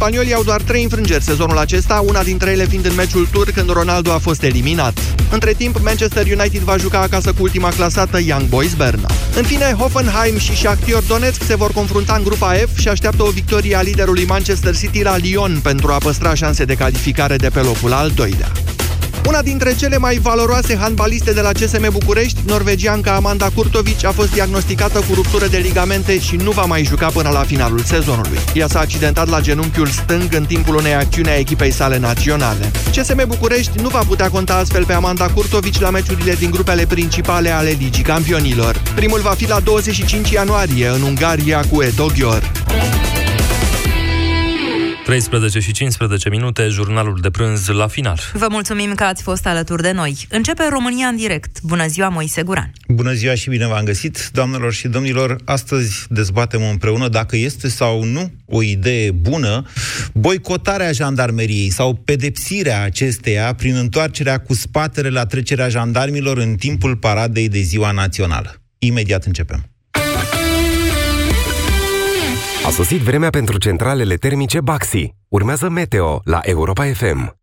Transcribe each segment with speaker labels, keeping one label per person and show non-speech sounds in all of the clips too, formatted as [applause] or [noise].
Speaker 1: Spaniolii au doar trei înfrângeri sezonul acesta, una dintre ele fiind în meciul tur când Ronaldo a fost eliminat. Între timp, Manchester United va juca acasă cu ultima clasată Young Boys Berna. În fine, Hoffenheim și Shakhtar Donetsk se vor confrunta în grupa F și așteaptă o victorie a liderului Manchester City la Lyon pentru a păstra șanse de calificare de pe locul al doilea. Una dintre cele mai valoroase handbaliste de la CSM București, norvegianca Amanda Kurtovic, a fost diagnosticată cu ruptură de ligamente și nu va mai juca până la finalul sezonului. Ea s-a accidentat la genunchiul stâng în timpul unei acțiuni a echipei sale naționale. CSM București nu va putea conta astfel pe Amanda Kurtovic la meciurile din grupele principale ale Ligii Campionilor. Primul va fi la 25 ianuarie în Ungaria cu Edo Ghior.
Speaker 2: 13 și 15 minute, jurnalul de prânz la final.
Speaker 3: Vă mulțumim că ați fost alături de noi. Începe România în direct. Bună ziua, Moise Guran.
Speaker 4: Bună ziua și bine v-am găsit, doamnelor și domnilor. Astăzi dezbatem împreună dacă este sau nu o idee bună boicotarea jandarmeriei sau pedepsirea acesteia prin întoarcerea cu spatele la trecerea jandarmilor în timpul paradei de ziua națională. Imediat începem.
Speaker 5: A sosit vremea pentru centralele termice Baxi. Urmează Meteo la Europa FM.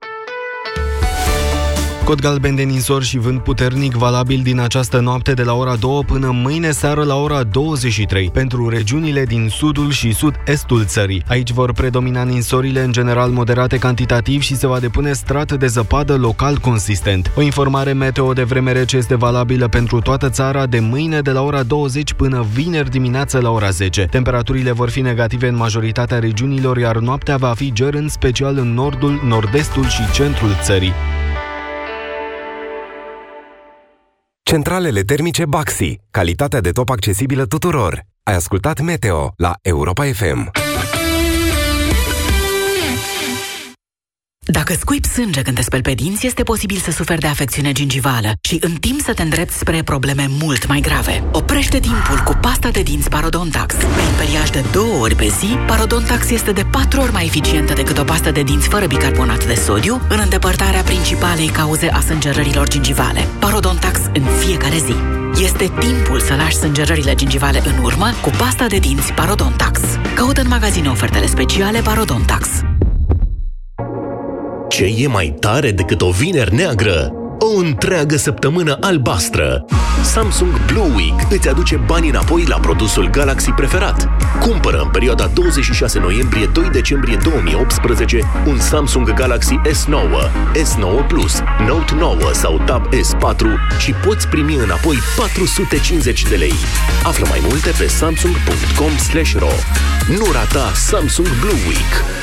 Speaker 6: Cod galben de ninsor și vânt puternic valabil din această noapte de la ora 2 până mâine seară la ora 23 pentru regiunile din sudul și sud-estul țării. Aici vor predomina ninsorile în general moderate cantitativ și se va depune strat de zăpadă local consistent. O informare meteo de vreme rece este valabilă pentru toată țara de mâine de la ora 20 până vineri dimineață la ora 10. Temperaturile vor fi negative în majoritatea regiunilor, iar noaptea va fi ger în special în nordul, nord-estul și centrul țării.
Speaker 5: Centralele termice Baxi. Calitatea de top accesibilă tuturor. Ai ascultat Meteo la Europa FM.
Speaker 7: Dacă scuip sânge când te speli pe dinți, este posibil să suferi de afecțiune gingivală și în timp să te îndrepți spre probleme mult mai grave. Oprește timpul cu pasta de dinți Parodontax. Prin periaj de două ori pe zi, Parodontax este de patru ori mai eficientă decât o pastă de dinți fără bicarbonat de sodiu în îndepărtarea principalei cauze a sângerărilor gingivale. Parodontax în fiecare zi. Este timpul să lași sângerările gingivale în urmă cu pasta de dinți Parodontax. Caută în magazine ofertele speciale Parodontax.
Speaker 8: Ce e mai tare decât o vineri neagră? O întreagă săptămână albastră. Samsung Blue Week îți aduce banii înapoi la produsul Galaxy preferat. Cumpără în perioada 26 noiembrie-2 decembrie 2018 un Samsung Galaxy S9, S9 Plus, Note 9 sau Tab S4 și poți primi înapoi 450 de lei. Află mai multe pe samsung.com/ro. Nu rata Samsung Blue Week.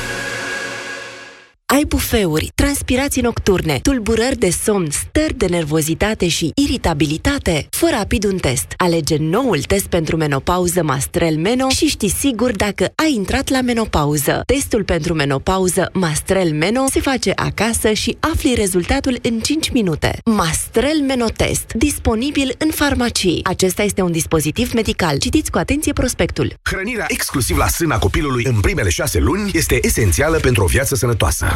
Speaker 9: Ai bufeuri, transpirații nocturne, tulburări de somn, stări de nervozitate și iritabilitate? Fă rapid un test. Alege noul test pentru menopauză Mastrel Meno și știi sigur dacă ai intrat la menopauză. Testul pentru menopauză Mastrel Meno se face acasă și afli rezultatul în 5 minute. Mastrel Meno Test, disponibil în farmacii. Acesta este un dispozitiv medical. Citiți cu atenție prospectul.
Speaker 10: Hrănirea exclusiv la sâna copilului în primele șase luni este esențială pentru o viață sănătoasă.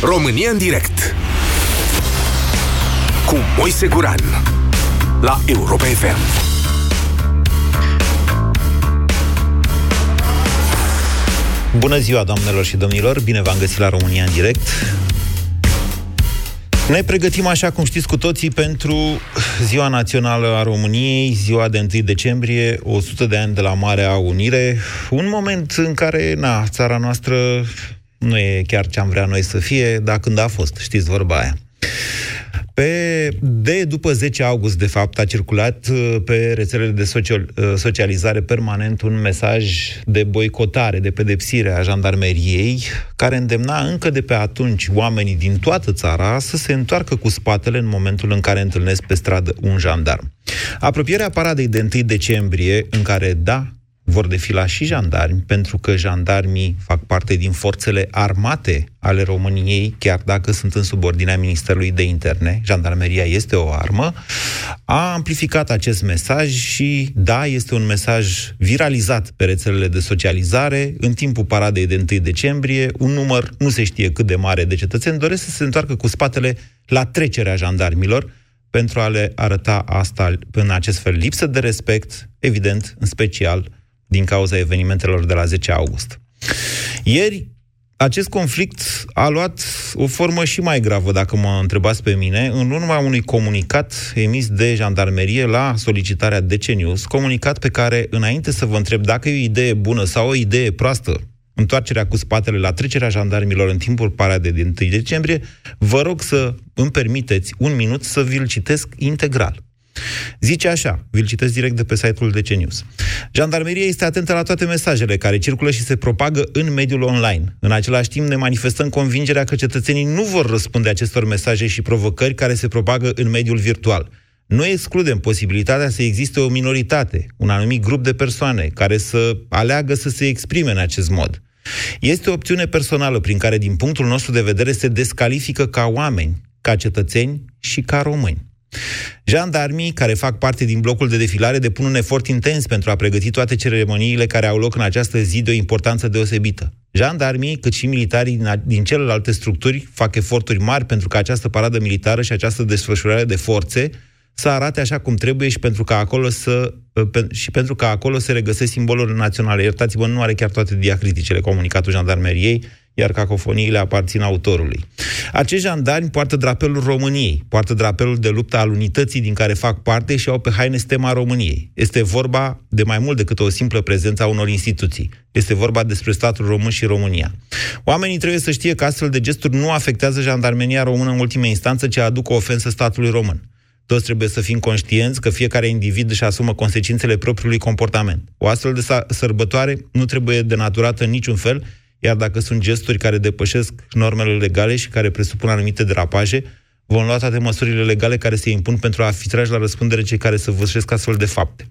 Speaker 10: România în direct cu Moise Guran la Europa FM.
Speaker 4: Bună ziua, doamnelor și domnilor! Bine v-am găsit la România în direct. Ne pregătim, așa cum știți cu toții, pentru Ziua Națională a României, ziua de 1 decembrie, 100 de ani de la Marea Unire, un moment în care, na, țara noastră nu e chiar ce am vrea noi să fie, dar când a fost, știți vorba aia. Pe, de după 10 august, de fapt, a circulat uh, pe rețelele de social, uh, socializare permanent un mesaj de boicotare, de pedepsire a jandarmeriei, care îndemna încă de pe atunci oamenii din toată țara să se întoarcă cu spatele în momentul în care întâlnesc pe stradă un jandarm. Apropierea paradei de 1 decembrie, în care, da, vor defila și jandarmi, pentru că jandarmii fac parte din forțele armate ale României, chiar dacă sunt în subordinea Ministerului de Interne, jandarmeria este o armă, a amplificat acest mesaj și, da, este un mesaj viralizat pe rețelele de socializare. În timpul paradei de 1 decembrie, un număr nu se știe cât de mare de cetățeni doresc să se întoarcă cu spatele la trecerea jandarmilor, pentru a le arăta asta în acest fel lipsă de respect, evident, în special din cauza evenimentelor de la 10 august. Ieri, acest conflict a luat o formă și mai gravă, dacă mă întrebați pe mine, în urma unui comunicat emis de jandarmerie la solicitarea Decenius, comunicat pe care, înainte să vă întreb dacă e o idee bună sau o idee proastă, întoarcerea cu spatele la trecerea jandarmilor în timpul paradei din 1 decembrie, vă rog să îmi permiteți un minut să vi-l citesc integral. Zice așa, vi-l citesc direct de pe site-ul DC News. Jandarmeria este atentă la toate mesajele care circulă și se propagă în mediul online. În același timp ne manifestăm convingerea că cetățenii nu vor răspunde acestor mesaje și provocări care se propagă în mediul virtual. Nu excludem posibilitatea să existe o minoritate, un anumit grup de persoane care să aleagă să se exprime în acest mod. Este o opțiune personală prin care, din punctul nostru de vedere, se descalifică ca oameni, ca cetățeni și ca români. Jandarmii, care fac parte din blocul de defilare, depun un efort intens pentru a pregăti toate ceremoniile care au loc în această zi de o importanță deosebită. Jandarmii, cât și militarii din, din celelalte structuri, fac eforturi mari pentru ca această paradă militară și această desfășurare de forțe să arate așa cum trebuie și pentru ca acolo să pe, și pentru că acolo se regăsesc simboluri naționale. Iertați-vă, nu are chiar toate diacriticele comunicatul jandarmeriei, iar cacofoniile aparțin autorului. Acești jandarmi poartă drapelul României, poartă drapelul de luptă al unității din care fac parte și au pe haine stema României. Este vorba de mai mult decât o simplă prezență a unor instituții. Este vorba despre statul român și România. Oamenii trebuie să știe că astfel de gesturi nu afectează jandarmenia română în ultimă instanță, ci aduc o ofensă statului român. Toți trebuie să fim conștienți că fiecare individ își asumă consecințele propriului comportament. O astfel de sărbătoare nu trebuie denaturată în niciun fel, iar dacă sunt gesturi care depășesc normele legale și care presupun anumite derapaje, vom lua toate măsurile legale care se impun pentru a fi trași la răspundere cei care să vârșesc astfel de fapte.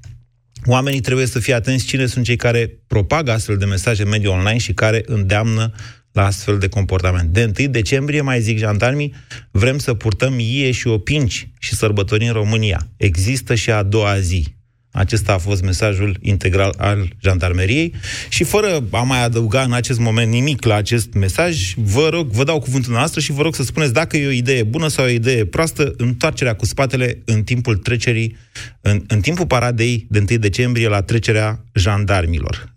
Speaker 4: Oamenii trebuie să fie atenți cine sunt cei care propagă astfel de mesaje în mediul online și care îndeamnă la astfel de comportament. De 1 decembrie, mai zic jandarmii, vrem să purtăm ie și opinci și sărbători în România. Există și a doua zi. Acesta a fost mesajul integral al jandarmeriei și fără a mai adăuga în acest moment nimic la acest mesaj, vă rog, vă dau cuvântul noastră și vă rog să spuneți dacă e o idee bună sau o idee proastă întoarcerea cu spatele în timpul trecerii, în, în timpul paradei de 1 decembrie la trecerea jandarmilor. 0372069599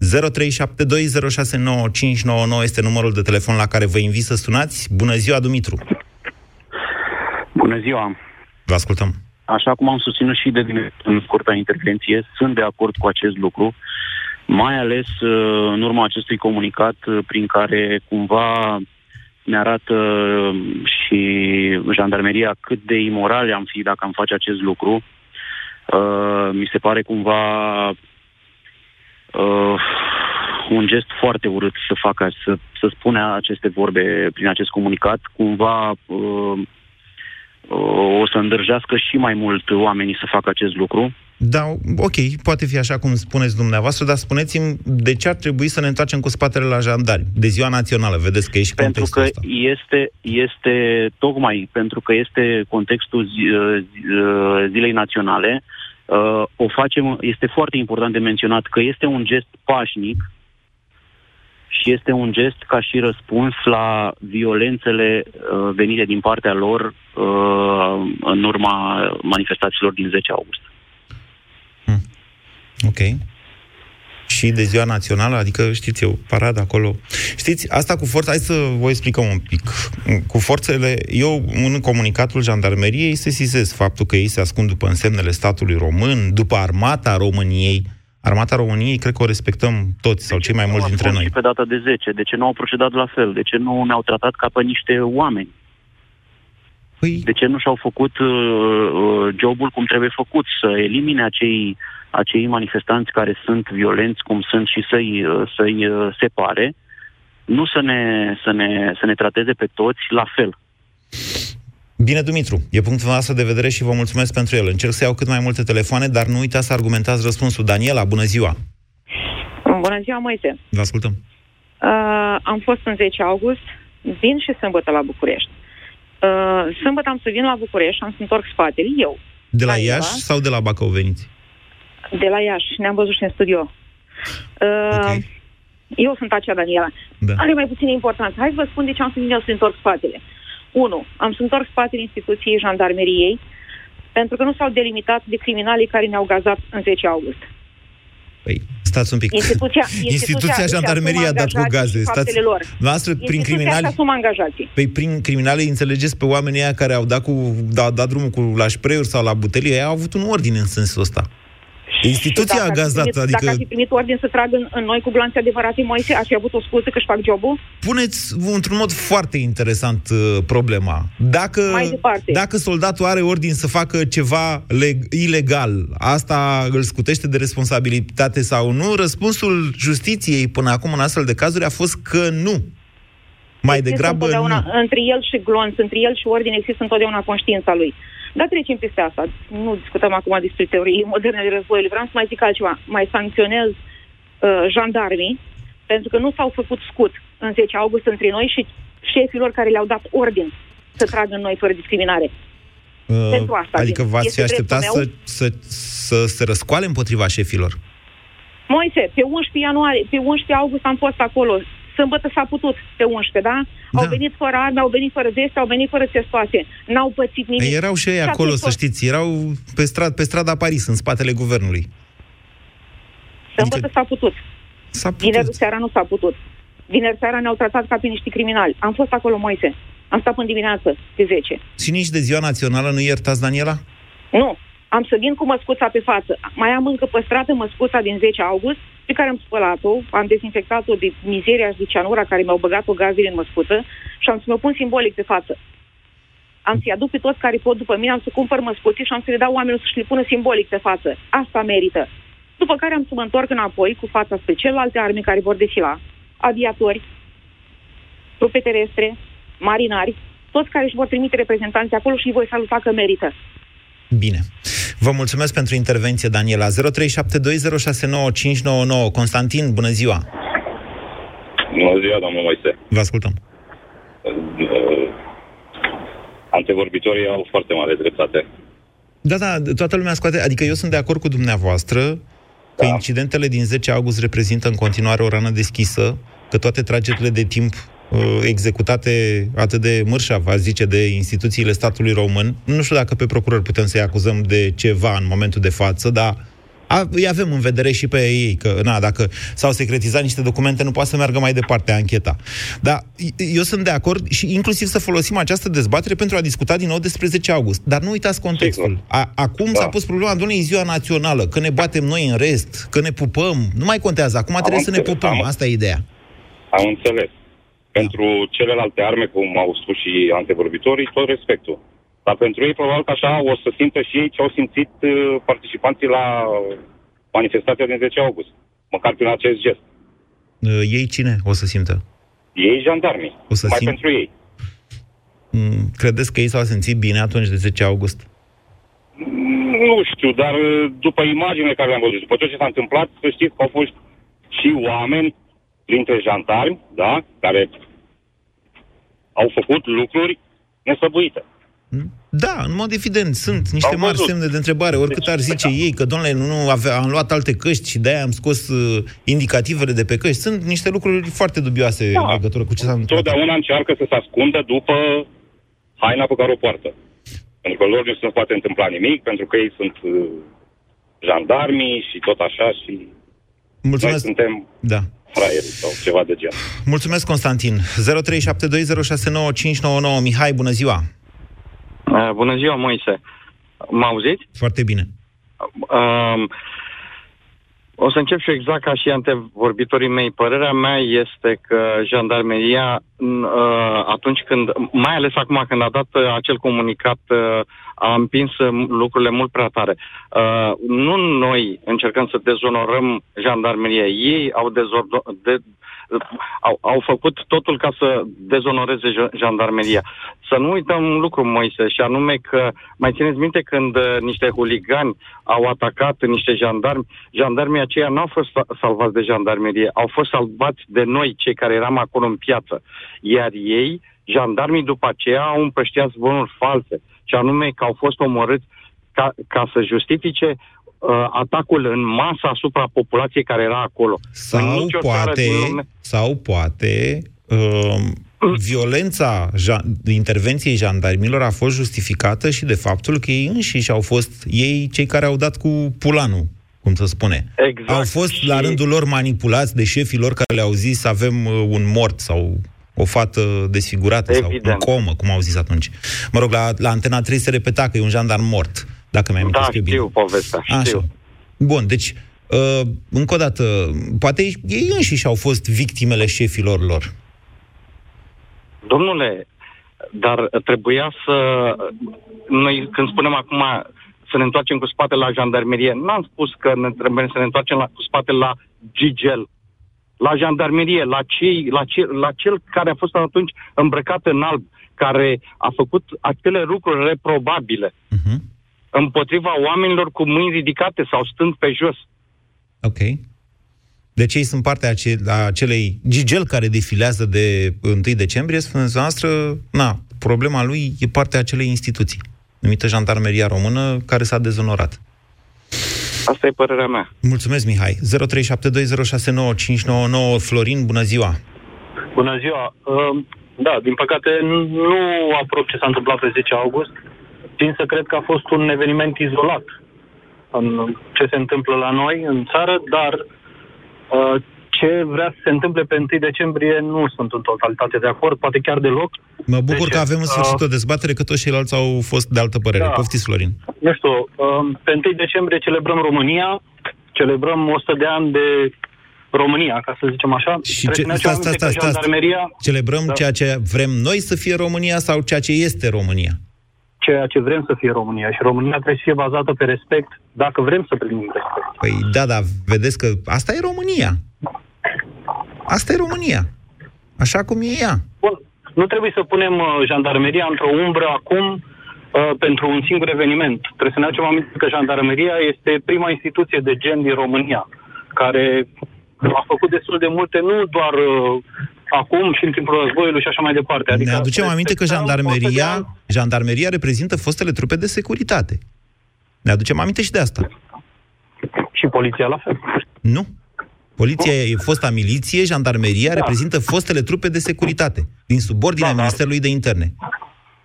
Speaker 4: este numărul de telefon la care vă invit să sunați. Bună ziua, Dumitru!
Speaker 11: Bună ziua!
Speaker 4: Vă ascultăm!
Speaker 11: Așa cum am susținut și de în scurta intervenție, sunt de acord cu acest lucru, mai ales uh, în urma acestui comunicat uh, prin care cumva ne arată uh, și jandarmeria cât de imorale am fi dacă am face acest lucru. Mi se pare cumva un gest foarte urât să facă, să, să spune aceste vorbe prin acest comunicat. Cumva o să îndrăjească și mai mult oamenii să facă acest lucru.
Speaker 4: Da, ok, poate fi așa cum spuneți dumneavoastră, dar spuneți-mi de ce ar trebui să ne întoarcem cu spatele la jandarmi, de ziua națională, vedeți că e și
Speaker 11: pentru
Speaker 4: contextul
Speaker 11: că
Speaker 4: ăsta.
Speaker 11: este, este, tocmai pentru că este contextul zi, zi, zilei naționale, uh, o facem, este foarte important de menționat că este un gest pașnic, și este un gest ca și răspuns la violențele uh, venite din partea lor uh, în urma manifestațiilor din 10 august.
Speaker 4: Hmm. Ok. Și de ziua națională, adică, știți, e o paradă acolo. Știți, asta cu forța, hai să vă explicăm un pic. Cu forțele, eu, în comunicatul jandarmeriei, se sisez faptul că ei se ascund după însemnele statului român, după armata României, Armata României, cred că o respectăm toți, sau cei mai mulți dintre noi.
Speaker 11: Și pe data de 10. De ce nu au procedat la fel? De ce nu ne-au tratat ca pe niște oameni?
Speaker 4: Păi...
Speaker 11: De ce nu și-au făcut uh, uh, jobul cum trebuie făcut? Să elimine acei, acei manifestanți care sunt violenți, cum sunt, și să-i, uh, să-i uh, separe, nu să ne, să, ne, să ne trateze pe toți la fel.
Speaker 4: Bine, Dumitru, e punctul nostru de vedere și vă mulțumesc pentru el. Încerc să iau cât mai multe telefoane, dar nu uitați să argumentați răspunsul. Daniela, bună ziua!
Speaker 12: Bună ziua, Moise!
Speaker 4: Vă ascultăm.
Speaker 12: Uh, am fost în 10 august, vin și sâmbătă la București. Uh, sâmbătă am să vin la București, am să întorc spatele, eu.
Speaker 4: De la Daniela, Iași sau de la Bacău veniți?
Speaker 12: De la Iași, ne-am văzut și în studio. Uh, okay. Eu sunt acea Daniela. Da. Are mai puțin importanță. Hai să vă spun de ce am să vin eu să întorc spatele. Uh, 1. Am să întorc spatele instituției jandarmeriei, pentru că nu s-au delimitat de criminalii care ne-au gazat în 10 august.
Speaker 4: Păi, Stați un pic.
Speaker 12: Instituția, [laughs]
Speaker 4: instituția, instituția jandarmeriei a dat cu gaze. Stați,
Speaker 12: lor.
Speaker 4: Noastră, prin criminali...
Speaker 12: asumă angajații.
Speaker 4: Păi prin criminali înțelegeți pe oamenii aia care au dat, cu, da, dat drumul cu la spray sau la butelie, ei au avut un ordine în sensul ăsta. Instituția a gazdat,
Speaker 12: primit,
Speaker 4: adică...
Speaker 12: Dacă ar fi primit ordin să tragă în, în noi cu glanțe adevărate, Moise, aș fi avut o scuză că își fac jobul?
Speaker 4: Puneți într-un mod foarte interesant uh, problema. Dacă,
Speaker 12: Mai departe.
Speaker 4: dacă soldatul are ordin să facă ceva leg- ilegal, asta îl scutește de responsabilitate sau nu? Răspunsul justiției până acum în astfel de cazuri a fost că nu. Mai degrabă nu.
Speaker 12: Între el și glonț, între el și ordine există întotdeauna conștiința lui. Dar trecem peste asta. Nu discutăm acum despre teorii moderne de războiului. Vreau să mai zic altceva. Mai sancționez uh, jandarmii pentru că nu s-au făcut scut în 10 august între noi și șefilor care le-au dat ordin să tragă în noi fără discriminare.
Speaker 4: Uh, pentru asta. Adică v-ați fi așteptat să, să, să se răscoale împotriva șefilor?
Speaker 12: Moise, pe 11 ianuarie, pe 11 august am fost acolo. Sâmbătă s-a putut pe 11, da? da? Au venit fără arme, au venit fără veste, au venit fără testoase. N-au pățit nimic.
Speaker 4: Ei, erau și ei și acolo, să știți. Erau pe, strad, pe strada Paris, în spatele guvernului.
Speaker 12: Sâmbătă adică... s-a putut.
Speaker 4: S-a putut.
Speaker 12: Vineri seara nu s-a putut. Vineri seara ne-au tratat ca pe niște criminali. Am fost acolo, Moise. Am stat până dimineață, de 10.
Speaker 4: Și nici de ziua națională nu iertați, Daniela?
Speaker 12: Nu. Am să vin cu măscuța pe față. Mai am încă păstrată măscuța din 10 august, pe care am spălat-o, am dezinfectat-o de mizeria și de cianura care mi-au băgat-o gazile în măscuță și am să mă pun simbolic pe față. Am să-i aduc pe toți care pot după mine, am să cumpăr măscuțe și am să le dau oamenilor să-și le pună simbolic pe față. Asta merită. După care am să mă întorc înapoi cu fața spre celelalte arme care vor desfila. Aviatori, trupe terestre, marinari, toți care își vor trimite reprezentanți acolo și îi voi saluta că merită.
Speaker 4: Bine. Vă mulțumesc pentru intervenție, Daniela. 0372069599. Constantin, bună ziua!
Speaker 13: Bună ziua, domnul Moise.
Speaker 4: Vă ascultăm.
Speaker 13: Uh, antevorbitorii au foarte mare dreptate.
Speaker 4: Da, da, toată lumea scoate. Adică eu sunt de acord cu dumneavoastră că da. incidentele din 10 august reprezintă în continuare o rană deschisă, că toate tragerile de timp Uh, executate atât de mărșav, aș zice, de instituțiile statului român. Nu știu dacă pe procuror putem să-i acuzăm de ceva în momentul de față, dar a, îi avem în vedere și pe ei, că na, dacă s-au secretizat niște documente, nu poate să meargă mai departe ancheta. Dar eu sunt de acord și inclusiv să folosim această dezbatere pentru a discuta din nou despre 10 august. Dar nu uitați contextul. A, acum da. s-a pus problema, doamne, e ziua națională, că ne batem noi în rest, că ne pupăm. Nu mai contează, acum am trebuie înțeles, să ne pupăm. Am, Asta e ideea.
Speaker 13: Am înțeles. Pentru celelalte arme, cum au spus și antevorbitorii, tot respectul. Dar pentru ei, probabil că așa o să simtă și ei ce au simțit uh, participanții la manifestația din 10 august. Măcar prin acest gest.
Speaker 4: Uh, ei cine o să simtă?
Speaker 13: Ei jandarmii. O să mai simt... pentru ei.
Speaker 4: Mm, credeți că ei s-au simțit bine atunci de 10 august?
Speaker 13: Nu știu, dar uh, după imaginele care le-am văzut, după tot ce s-a întâmplat, să știți că au fost și oameni printre jandarmi, da, care au făcut lucruri nesăbuite.
Speaker 4: Da, în mod evident, sunt niște mari semne de întrebare. Oricât deci, ar zice ei că, domnule, nu avea, am luat alte căști și de-aia am scos uh, indicativele de pe căști, sunt niște lucruri foarte dubioase da. în legătură cu ce s-a întâmplat.
Speaker 13: Totdeauna încearcă să se ascundă după haina pe care o poartă. Pentru că lor nu se poate întâmpla nimic, pentru că ei sunt uh, jandarmii și tot așa și
Speaker 4: Mulțumesc.
Speaker 13: noi suntem
Speaker 4: da
Speaker 13: fraieri sau ceva de genul.
Speaker 4: Mulțumesc, Constantin. 0372069599. Mihai, bună ziua!
Speaker 14: Uh, bună ziua, Moise. Mă auziți?
Speaker 4: Foarte bine.
Speaker 14: Uh, o să încep și exact ca și antevorbitorii mei. Părerea mea este că jandarmeria, uh, atunci când, mai ales acum când a dat uh, acel comunicat, uh, a împins lucrurile mult prea tare. Nu noi încercăm să dezonorăm jandarmeria. Ei au dezordo- de, au, au făcut totul ca să dezonoreze jandarmeria. Să nu uităm un lucru, Moise, și anume că, mai țineți minte când uh, niște huligani au atacat niște jandarmi, jandarmii aceia nu au fost salvați de jandarmerie, au fost salvați de noi, cei care eram acolo în piață. Iar ei, jandarmii după aceea, au împrăștiat zvonuri false, și anume că au fost omorâți ca, ca să justifice uh, atacul în masă asupra populației care era acolo.
Speaker 4: Sau poate, lume... sau poate uh, violența ja- intervenției jandarmilor a fost justificată și de faptul că ei înșiși au fost ei cei care au dat cu pulanul cum să spune.
Speaker 14: Exact.
Speaker 4: Au fost și... la rândul lor manipulați de șefii lor care le-au zis avem uh, un mort sau o fată desfigurată Evident. sau în comă, cum au zis atunci. Mă rog, la, la Antena 3 se repeta că e un jandarm mort, dacă mi-am
Speaker 14: da,
Speaker 4: știu
Speaker 14: bine. povestea, știu. Așa.
Speaker 4: Bun, deci, uh, încă o dată, poate ei înșiși au fost victimele șefilor lor.
Speaker 14: Domnule, dar trebuia să... Noi, când spunem acum să ne întoarcem cu spatele la jandarmerie, n-am spus că ne trebuie să ne întoarcem la, cu spatele la Gigel, la jandarmerie, la, cei, la, ce, la cel care a fost atunci îmbrăcat în alb, care a făcut acele lucruri reprobabile uh-huh. împotriva oamenilor cu mâini ridicate sau stând pe jos.
Speaker 4: Ok. Deci ei sunt partea a acelei gigel care defilează de 1 decembrie, spuneți noastră, na, problema lui e partea acelei instituții, numită Jandarmeria Română, care s-a dezonorat.
Speaker 14: Asta e părerea mea.
Speaker 4: Mulțumesc, Mihai. 0372069599 Florin, bună ziua!
Speaker 15: Bună ziua! Ehm, da, din păcate nu aprob ce s-a întâmplat pe 10 august. Țin să cred că a fost un eveniment izolat în ce se întâmplă la noi, în țară, dar uh, ce vrea să se întâmple pe 1 decembrie nu sunt în totalitate de acord, poate chiar deloc.
Speaker 4: Mă bucur deci, că avem în sfârșit uh, o dezbatere, că toți ceilalți au fost de altă părere. Da. Poftiți, Florin.
Speaker 15: Nu știu, uh, pe 1 decembrie celebrăm România, celebrăm 100 de ani de România, ca să zicem așa.
Speaker 4: Și ce, sta, sta, sta, sta, sta. Celebrăm da. ceea ce vrem noi să fie România sau ceea ce este România?
Speaker 15: ceea ce vrem să fie România. Și România trebuie să fie bazată pe respect, dacă vrem să primim respect.
Speaker 4: Păi da, da, vedeți că asta e România. Asta e România. Așa cum e ea.
Speaker 15: Bun. Nu trebuie să punem uh, jandarmeria într-o umbră acum uh, pentru un singur eveniment. Trebuie să ne aducem aminte că jandarmeria este prima instituție de gen din România, care a făcut destul de multe, nu doar uh, acum și în timpul războiului și așa mai departe.
Speaker 4: Adică ne aducem aminte că jandarmeria, jandarmeria reprezintă fostele trupe de securitate. Ne aducem aminte și de asta.
Speaker 15: Și poliția la fel.
Speaker 4: Nu. Poliția e fosta miliție, jandarmeria da. reprezintă fostele trupe de securitate, din subordinea da, Ministerului de Interne.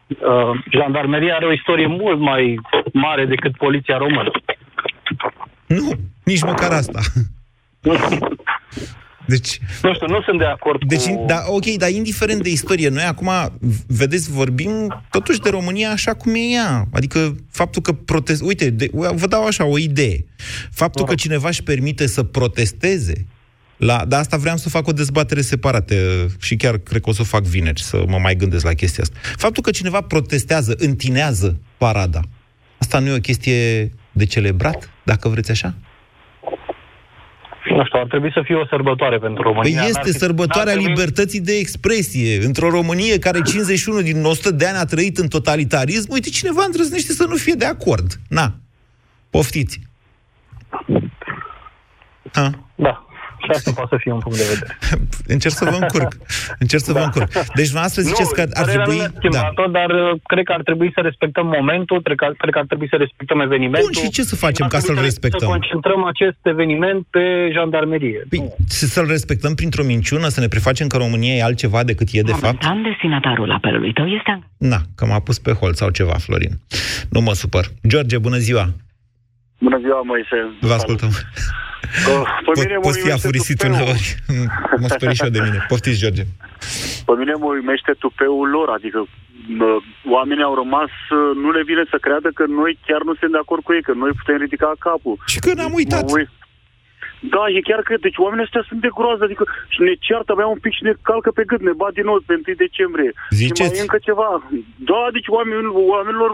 Speaker 15: Uh, jandarmeria are o istorie mult mai mare decât poliția română.
Speaker 4: Nu, nici măcar asta. [laughs] Deci,
Speaker 15: nu știu, nu sunt de acord
Speaker 4: deci,
Speaker 15: cu...
Speaker 4: Da, ok, dar indiferent de istorie, noi acum, vedeți, vorbim totuși de România așa cum e ea. Adică faptul că protest... Uite, de, vă dau așa o idee. Faptul că cineva își permite să protesteze la, dar asta vreau să fac o dezbatere separată și chiar cred că o să o fac vineri, să mă mai gândesc la chestia asta. Faptul că cineva protestează, întinează parada, asta nu e o chestie de celebrat, dacă vreți așa?
Speaker 15: Nu știu, ar trebui să fie o sărbătoare pentru România.
Speaker 4: Păi este sărbătoarea trebui... libertății de expresie. Într-o Românie care 51 din 100 de ani a trăit în totalitarism, uite, cineva îndrăznește să nu fie de acord. Na, poftiți.
Speaker 15: Ha? Da. Și asta poate să fie un punct de vedere. [laughs]
Speaker 4: Încerc să vă încurc. Încerc să vă da. încurc. Deci, noastră ziceți nu, că ar trebui...
Speaker 15: Nu da. dar uh, cred că ar trebui să respectăm momentul, cred că, cred că ar trebui să respectăm evenimentul.
Speaker 4: Bun, și ce să facem ca să-l respectăm?
Speaker 15: Să concentrăm acest eveniment pe jandarmerie.
Speaker 4: Păi, să-l respectăm printr-o minciună, să ne prefacem că România e altceva decât e de fapt?
Speaker 7: destinatarul apelului tău este...
Speaker 4: Na, că m-a pus pe hol sau ceva, Florin. Nu mă supăr. George, bună ziua!
Speaker 16: Bună ziua, Moise!
Speaker 4: Vă ascultăm.
Speaker 16: Uh, pe mine
Speaker 4: Poți fi afurisit uneori. mă speri și eu de mine. Poftiți, George.
Speaker 16: Pe mine mă uimește tupeul lor, adică oamenii au rămas, nu le vine să creadă că noi chiar nu suntem de acord cu ei, că noi putem ridica capul.
Speaker 4: Și că n-am uitat. Mă,
Speaker 16: da, e chiar că, deci oamenii ăștia sunt de groază, adică și ne ceartă abia un pic și ne calcă pe gât, ne bat din nou pe 1 decembrie.
Speaker 4: Ziceți?
Speaker 16: Și mai e încă ceva. Da, deci oamenii, oamenilor,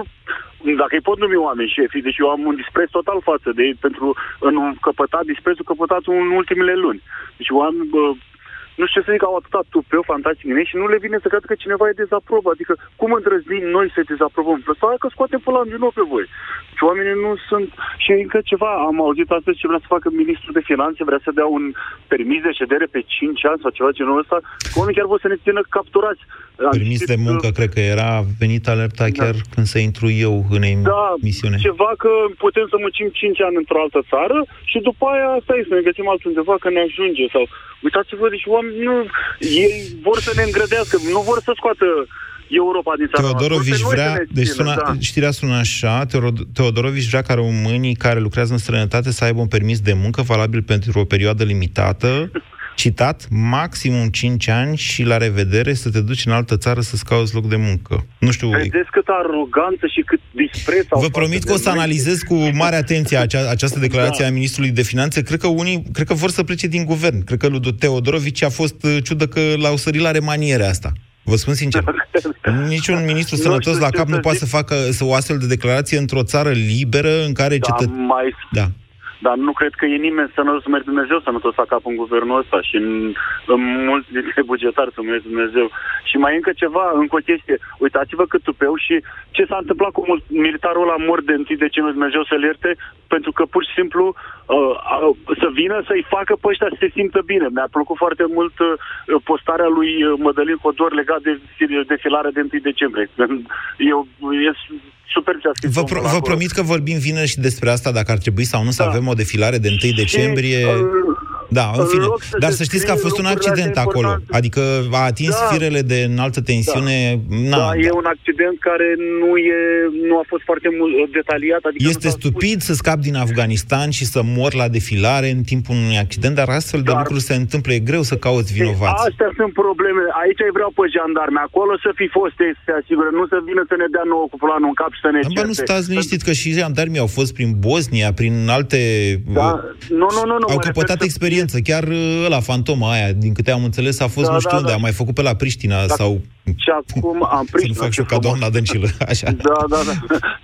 Speaker 16: dacă îi pot numi oameni șefii, deci eu am un dispreț total față de ei pentru în căpătat disprețul căpătat în ultimele luni. Deci oameni, bă, nu știu ce să zic, au atâta tupeu fantastic în ei și nu le vine să cred că cineva e dezaprobă. Adică cum îndrăznim noi să dezaprobăm? Sau că scoatem pe la din nou pe voi. Și oamenii nu sunt... Și încă ceva, am auzit astăzi ce vrea să facă ministrul de finanțe, vrea să dea un permis de ședere pe 5 ani sau ceva genul ăsta. Oamenii chiar vor să ne țină capturați.
Speaker 4: Permis de muncă, uh, cred că era venit alerta da. chiar când să intru eu în
Speaker 16: da,
Speaker 4: misiune.
Speaker 16: ceva că putem să muncim 5 ani într-o altă țară și după aia asta e, să ne găsim altundeva că ne ajunge sau Uitați-vă, deci oameni nu, ei vor să ne îngrădească, nu vor să scoată Europa din țara
Speaker 4: Teodorovici
Speaker 16: noastră.
Speaker 4: vrea, deci suna,
Speaker 16: da.
Speaker 4: știrea sună așa, Teodorovici vrea ca românii care lucrează în străinătate să aibă un permis de muncă valabil pentru o perioadă limitată, [laughs] citat, maximum 5 ani și la revedere să te duci în altă țară să-ți cauți loc de muncă. Nu știu...
Speaker 16: Vedeți cât aroganță și cât dispreț au
Speaker 4: Vă
Speaker 16: față
Speaker 4: promit
Speaker 16: de
Speaker 4: că o să
Speaker 16: noi.
Speaker 4: analizez cu mare atenție acea, această declarație
Speaker 16: Da.
Speaker 4: a ministrului de finanțe. Cred că unii, cred că vor să plece din guvern. Cred că lui Teodorovici a fost uh, ciudă că l-au sărit la remaniere asta. Vă spun sincer. [laughs] Niciun ministru
Speaker 16: Nu
Speaker 4: sănătos
Speaker 16: știu
Speaker 4: la
Speaker 16: ce
Speaker 4: cap
Speaker 16: să
Speaker 4: nu poate
Speaker 16: zic.
Speaker 4: să facă să o astfel de declarație într-o țară liberă în care
Speaker 16: Da,
Speaker 4: cetă...
Speaker 16: mai...
Speaker 4: Da.
Speaker 16: Dar nu cred că e nimeni sănătos, să mergi Dumnezeu sănătos la cap în guvernul ăsta și în, în mulți dintre bugetari să mergi Dumnezeu. Și mai încă ceva, încă o chestie. Uitați-vă cât tupeu și ce s-a întâmplat cu mul- militarul ăla mor de întâi de ce Dumnezeu să-l ierte, pentru că pur și simplu uh, uh, să vină să-i facă pe ăștia să se simtă bine. Mi-a plăcut foarte mult uh, postarea lui uh, Mădălin Codor legat de defilarea de 1 decembrie. [laughs] Eu, e super ce a scris
Speaker 4: Vă,
Speaker 16: omul
Speaker 4: pro- vă
Speaker 16: acolo.
Speaker 4: promit că vorbim vineri și despre asta, dacă ar trebui sau nu să
Speaker 16: Da.
Speaker 4: avem o defilare de 1 decembrie. Da, în
Speaker 16: în
Speaker 4: fine.
Speaker 16: loc să
Speaker 4: Dar
Speaker 16: se
Speaker 4: să știți că a
Speaker 16: scrie
Speaker 4: fost un
Speaker 16: lucrurile
Speaker 4: accident
Speaker 16: astea
Speaker 4: acolo.
Speaker 16: importante.
Speaker 4: Adică a atins
Speaker 16: Da.
Speaker 4: firele de înaltă tensiune. Na,
Speaker 16: Da, e un accident care nu e nu a fost foarte mult uh, detaliat. Adică
Speaker 4: Este stupid să scapi din Afganistan și să mor la defilare în timpul unui accident, dar astfel de lucruri se întâmplă. E greu să cauți vinovați.
Speaker 16: Astea sunt probleme. Aici îi vreau pe jandarme. Acolo să fi fost, se asigură. Nu să vină să ne dea nouă cu planul în cap și să ne
Speaker 4: Bă, nu
Speaker 16: certe.
Speaker 4: stați liniștit că și jandarmii au fost prin Bosnia, prin alte...
Speaker 16: Da. Nu, nu, nu, nu.
Speaker 4: Au
Speaker 16: mă
Speaker 4: căpătat
Speaker 16: refer să-
Speaker 4: experiență. Chiar uh, ăla, fantoma aia, din câte am înțeles, a fost
Speaker 16: Da,
Speaker 4: nu știu
Speaker 16: da,
Speaker 4: unde,
Speaker 16: da.
Speaker 4: a mai făcut pe la Priștina
Speaker 16: Da.
Speaker 4: sau...
Speaker 16: Și acum [laughs] am
Speaker 4: Să nu
Speaker 16: Priștina.
Speaker 4: fac și eu
Speaker 16: ce
Speaker 4: ca
Speaker 16: frumos.
Speaker 4: doamna Dăncilă, [laughs] așa.
Speaker 16: Da, da, da.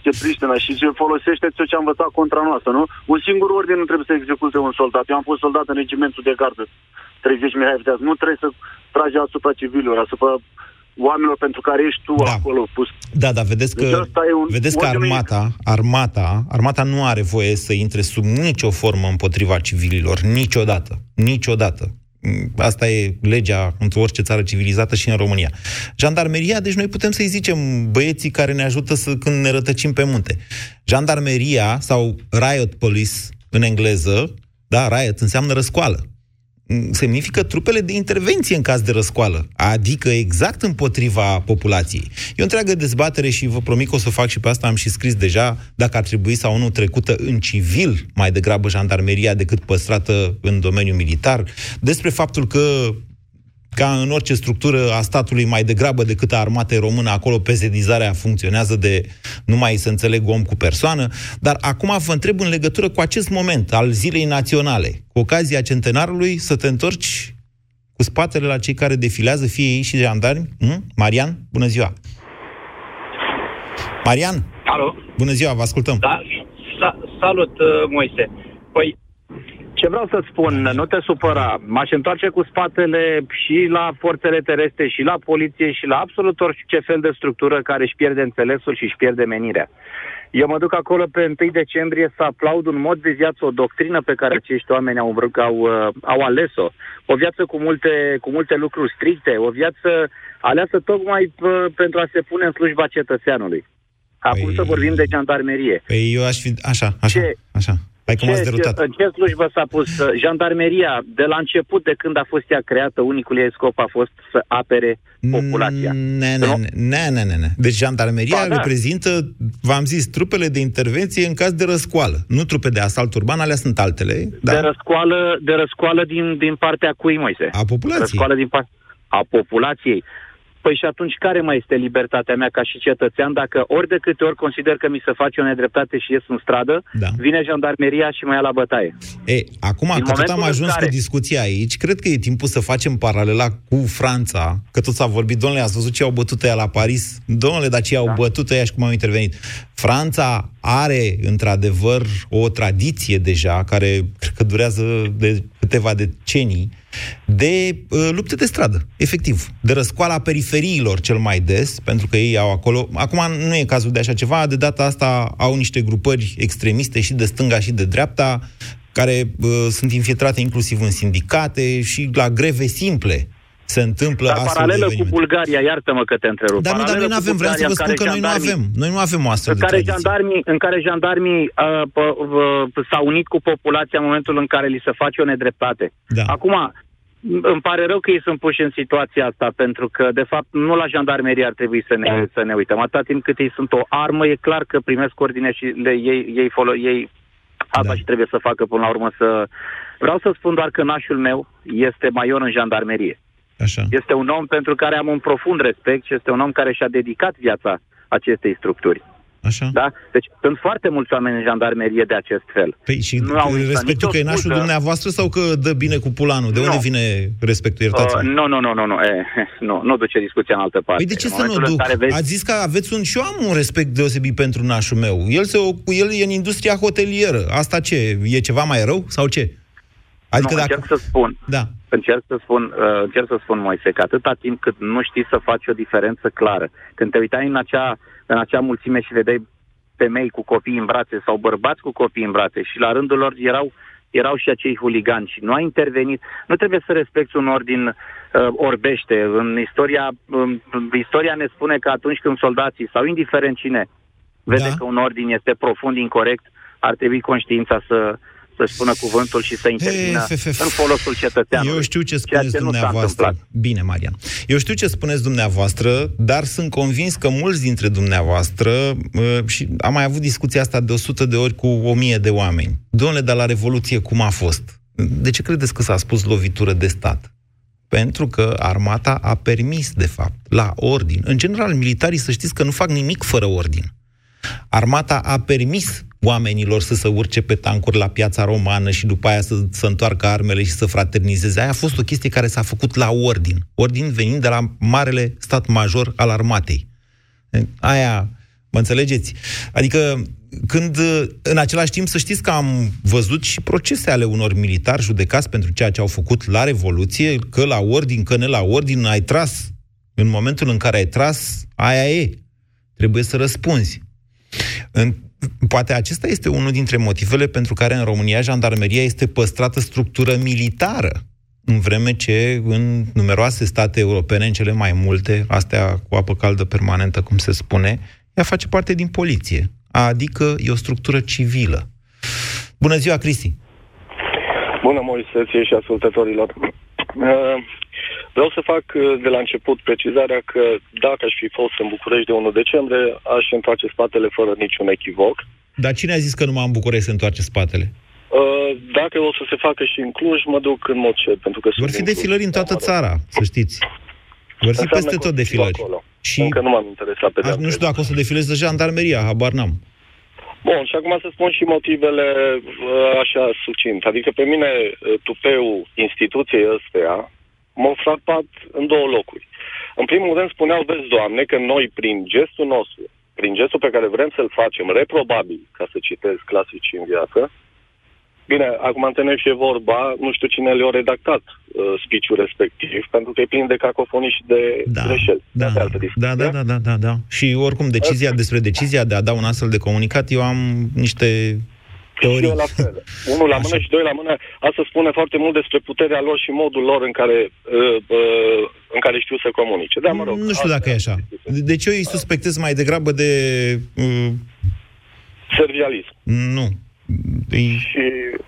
Speaker 16: Ce Priștina. Și ce folosește tot ce a învățat contra noastră, nu? Un singur ordin nu trebuie să execute un soldat. Eu am fost soldat în regimentul de gardă. 30 Mihai Viteaz. Nu trebuie să tragi asupra civililor, asupra oamenilor pentru care ești tu da. acolo pus.
Speaker 4: Da, da, vedeți că,
Speaker 16: Deci asta e un-
Speaker 4: vedeți că
Speaker 16: ordinul e-
Speaker 4: armata, armata, armata nu are voie să intre sub nicio formă împotriva civililor, niciodată, niciodată. Mm, Asta e legea într orice țară civilizată și în România. Jandarmeria, deci noi putem să-i zicem băieții care ne ajută să, când ne rătăcim pe munte. Jandarmeria sau riot police în engleză, da, riot înseamnă răscoală semnifică trupele de intervenție în caz de răscoală, adică exact împotriva populației. E o întreagă dezbatere și vă promit că o să o fac și pe asta, am și scris deja, dacă ar trebui sau nu trecută în civil mai degrabă jandarmeria decât păstrată în domeniul militar, despre faptul că ca în orice structură a statului, mai degrabă decât a armatei română, acolo pezedizarea funcționează de nu mai să înțeleg om cu persoană. Dar acum vă întreb în legătură cu acest moment al Zilei Naționale, cu ocazia centenarului, să te întorci cu spatele la cei care defilează, fie ei și jandarmi. Hm? Marian, bună ziua! Marian?
Speaker 17: Alo?
Speaker 4: Bună ziua, vă ascultăm!
Speaker 17: Da? Sa- salut, uh, Moise. Păi, ce vreau să spun, nu te supăra. M-aș întoarce cu spatele și la forțele terestre, și la poliție, și la absolut orice fel de structură care își pierde înțelesul și își pierde menirea. Eu mă duc acolo pe 1 decembrie să aplaud un mod de viață, o doctrină pe care acești oameni au, vrut, au, uh, au ales-o. O viață cu multe, cu multe lucruri stricte, o viață aleasă tocmai uh, pentru a se pune în slujba cetățeanului. Acum să vorbim de jandarmerie.
Speaker 4: Păi eu aș fi... Așa, așa,
Speaker 17: Ce-
Speaker 4: așa. Hai că m-ați
Speaker 17: Ce,
Speaker 4: derutat.
Speaker 17: în ce slujbă s-a pus uh, jandarmeria? De la început, de când a fost ea creată, unicul ei scop a fost să apere populația.
Speaker 4: Ne, ne, ne, ne, ne, ne. Deci jandarmeria
Speaker 17: Ba, da.
Speaker 4: reprezintă, v-am zis, trupele de intervenție în caz de răscoală. Nu trupe de asalt urban, alea sunt altele. Da.
Speaker 17: De răscoală, de răscoală din, din partea cui, Moise?
Speaker 4: A populației.
Speaker 17: Răscoală din par- a populației. Păi și atunci care mai este libertatea mea ca și cetățean dacă ori de câte ori consider că mi se face o nedreptate și ies în stradă,
Speaker 4: Da.
Speaker 17: vine jandarmeria și mă ia la bătaie?
Speaker 4: E, acum
Speaker 17: Din
Speaker 4: că tot am
Speaker 17: momentul în
Speaker 4: ajuns
Speaker 17: care-
Speaker 4: cu discuția aici, cred că e timpul să facem paralela cu Franța, că tot s-a vorbit, domnule, ați văzut ce au bătut ăia la Paris? Domnule, dar ce au da. bătut ăia și cum au intervenit? Franța are, într-adevăr, o tradiție deja, care cred că durează de câteva decenii, de uh, lupte de stradă, efectiv, de răscoala periferiilor cel mai des, pentru că ei au acolo... Acum nu e cazul de așa ceva, de data asta au niște grupări extremiste și de stânga și de dreapta, care uh, sunt infiltrate inclusiv în sindicate și la greve simple se întâmplă
Speaker 17: Dar
Speaker 4: astfel de
Speaker 17: paralelă cu
Speaker 4: evenimente.
Speaker 17: Bulgaria, iartă-mă că te întrerup.
Speaker 4: Dar nu, dar noi
Speaker 17: Paralelă
Speaker 4: nu
Speaker 17: cu
Speaker 4: avem, vreau să vă
Speaker 17: Bulgaria,
Speaker 4: spun
Speaker 17: în
Speaker 4: că noi nu
Speaker 17: care
Speaker 4: avem. Noi nu avem o astfel
Speaker 17: în
Speaker 4: de
Speaker 17: care,
Speaker 4: tradiție.
Speaker 17: jandarmii, în care jandarmii uh, p- v- s-au unit cu populația în momentul în care li se face o nedreptate.
Speaker 4: Da.
Speaker 17: Acum, îmi pare rău că ei sunt puși în situația asta, pentru că, de fapt, nu la jandarmerie ar trebui să ne, să ne uităm. Atâta timp cât ei sunt o armă, e clar că primesc ordine și le, ei, ei, folo- ei asta da. și trebuie să facă până la urmă să... Vreau să spun doar că nașul meu este major în jandarmerie.
Speaker 4: Așa.
Speaker 17: Este un om pentru care am un profund respect și este un om care și-a dedicat viața acestei structuri.
Speaker 4: Așa.
Speaker 17: Da? Deci sunt foarte mulți oameni în jandarmerie de acest fel.
Speaker 4: Păi și
Speaker 17: Nu au
Speaker 4: respectul că e
Speaker 17: nicio
Speaker 4: nașul
Speaker 17: scuză.
Speaker 4: dumneavoastră sau că dă bine cu pulanul? De
Speaker 17: Nu.
Speaker 4: unde vine respectul? Iertați-mă.
Speaker 17: Uh, nu, nu, nu, nu, nu, e, nu, nu duce discuția în altă parte.
Speaker 4: Păi de ce
Speaker 17: În
Speaker 4: să nu
Speaker 17: momentul în
Speaker 4: duc?
Speaker 17: care vezi-
Speaker 4: Ați zis că aveți un... Și eu am un respect deosebit pentru nașul meu. El, se, ocu- el e în industria hotelieră. Asta ce? E ceva mai rău sau ce? Adică
Speaker 17: nu,
Speaker 4: dacă...
Speaker 17: încerc să spun.
Speaker 4: Da.
Speaker 17: Încerc să spun, uh, încerc să spun, Moise, că atâta timp cât nu știi să faci o diferență clară, când te uitai în acea, în acea mulțime și vedeai femei cu copii în brațe sau bărbați cu copii în brațe și la rândul lor erau, erau și acei huligani și nu a intervenit. Nu trebuie să respecti un ordin uh, orbește. În istoria, um, istoria ne spune că atunci când soldații sau indiferent cine vede
Speaker 4: Da.
Speaker 17: că un ordin este profund incorrect, ar trebui conștiința să să-și spună cuvântul și să intervină
Speaker 4: He, fe, fe,
Speaker 17: în folosul cetățeanului.
Speaker 4: Eu știu ce
Speaker 17: ceea
Speaker 4: spuneți
Speaker 17: ce nu s-a
Speaker 4: dumneavoastră.
Speaker 17: întâmplat.
Speaker 4: Bine, Marian. Eu știu ce spuneți dumneavoastră, dar sunt convins că mulți dintre dumneavoastră, uh, și am mai avut discuția asta de 100 de ori cu 1000 de oameni. Domnule, dar la Revoluție cum a fost? De ce credeți că s-a spus lovitură de stat? Pentru că armata a permis, de fapt, la ordin. În general, militarii, să știți că nu fac nimic fără ordin. Armata a permis oamenilor să se urce pe tancuri la piața romană și după aia să, să întoarcă armele și să fraternizeze. Aia a fost o chestie care s-a făcut la ordin. Ordin venind de la marele stat major al armatei. Aia, mă înțelegeți? Adică când, în același timp, să știți că am văzut și procese ale unor militari judecați pentru ceea ce au făcut la Revoluție, că la ordin, că ne la ordin, ai tras. În momentul în care ai tras, aia e. Trebuie să răspunzi. În, poate acesta este unul dintre motivele pentru care în România jandarmeria este păstrată structură militară, în vreme ce în numeroase state europene, în cele mai multe, astea cu apă caldă permanentă, cum se spune, ea face parte din poliție. Adică e o structură civilă. Bună ziua, Cristi!
Speaker 18: Bună, Moise, ție și ascultătorilor. Uh, Vreau să fac uh, de la început precizarea că dacă aș fi fost în București de 1 decembrie, aș întoarce spatele fără niciun echivoc.
Speaker 4: Dar cine a zis că numai în București se întoarce spatele?
Speaker 18: Uh, Dacă o să se facă și în Cluj, mă duc în mod cert, pentru că
Speaker 4: Vor
Speaker 18: sunt
Speaker 4: fi
Speaker 18: din Cluj.
Speaker 4: defilări în toată țara, să știți. Vor fi
Speaker 18: Înseamnă
Speaker 4: peste
Speaker 18: că
Speaker 4: tot
Speaker 18: o să fiu
Speaker 4: defilări.
Speaker 18: acolo.
Speaker 4: Și
Speaker 18: Încă nu m-am interesat pe
Speaker 4: aș, nu știu dacă o să defilez de jandarmeria, habar n-am.
Speaker 18: Bun, și acum să spun și motivele uh, așa succint. Adică pe mine uh, tupeul instituției ăsteia m-a frapat în două locuri. În primul rând spuneau, vezi, Doamne, că noi prin gestul nostru, prin gestul pe care vrem să-l facem, reprobabil, ca să citez clasici în viață, Bine, acum întâlnesc și e vorba, nu știu cine le-a redactat uh, speech-ul respectiv, pentru că e plin de cacofonii și de
Speaker 4: Da,
Speaker 18: greșeli.
Speaker 4: da,
Speaker 18: De altă
Speaker 4: da, da, da, da, da, da. Și oricum, decizia despre decizia de a da un astfel de comunicat, eu am niște
Speaker 18: Și
Speaker 4: teorii.
Speaker 18: eu la fel. Unul la mână și doi la mână. Asta spune foarte mult despre puterea lor și modul lor în care, uh, uh, în care știu să comunice. Da, mă rog.
Speaker 4: Nu știu dacă e așa. Deci eu îi suspectez mai degrabă de... Uh,
Speaker 18: Servialism.
Speaker 4: nu. Îi,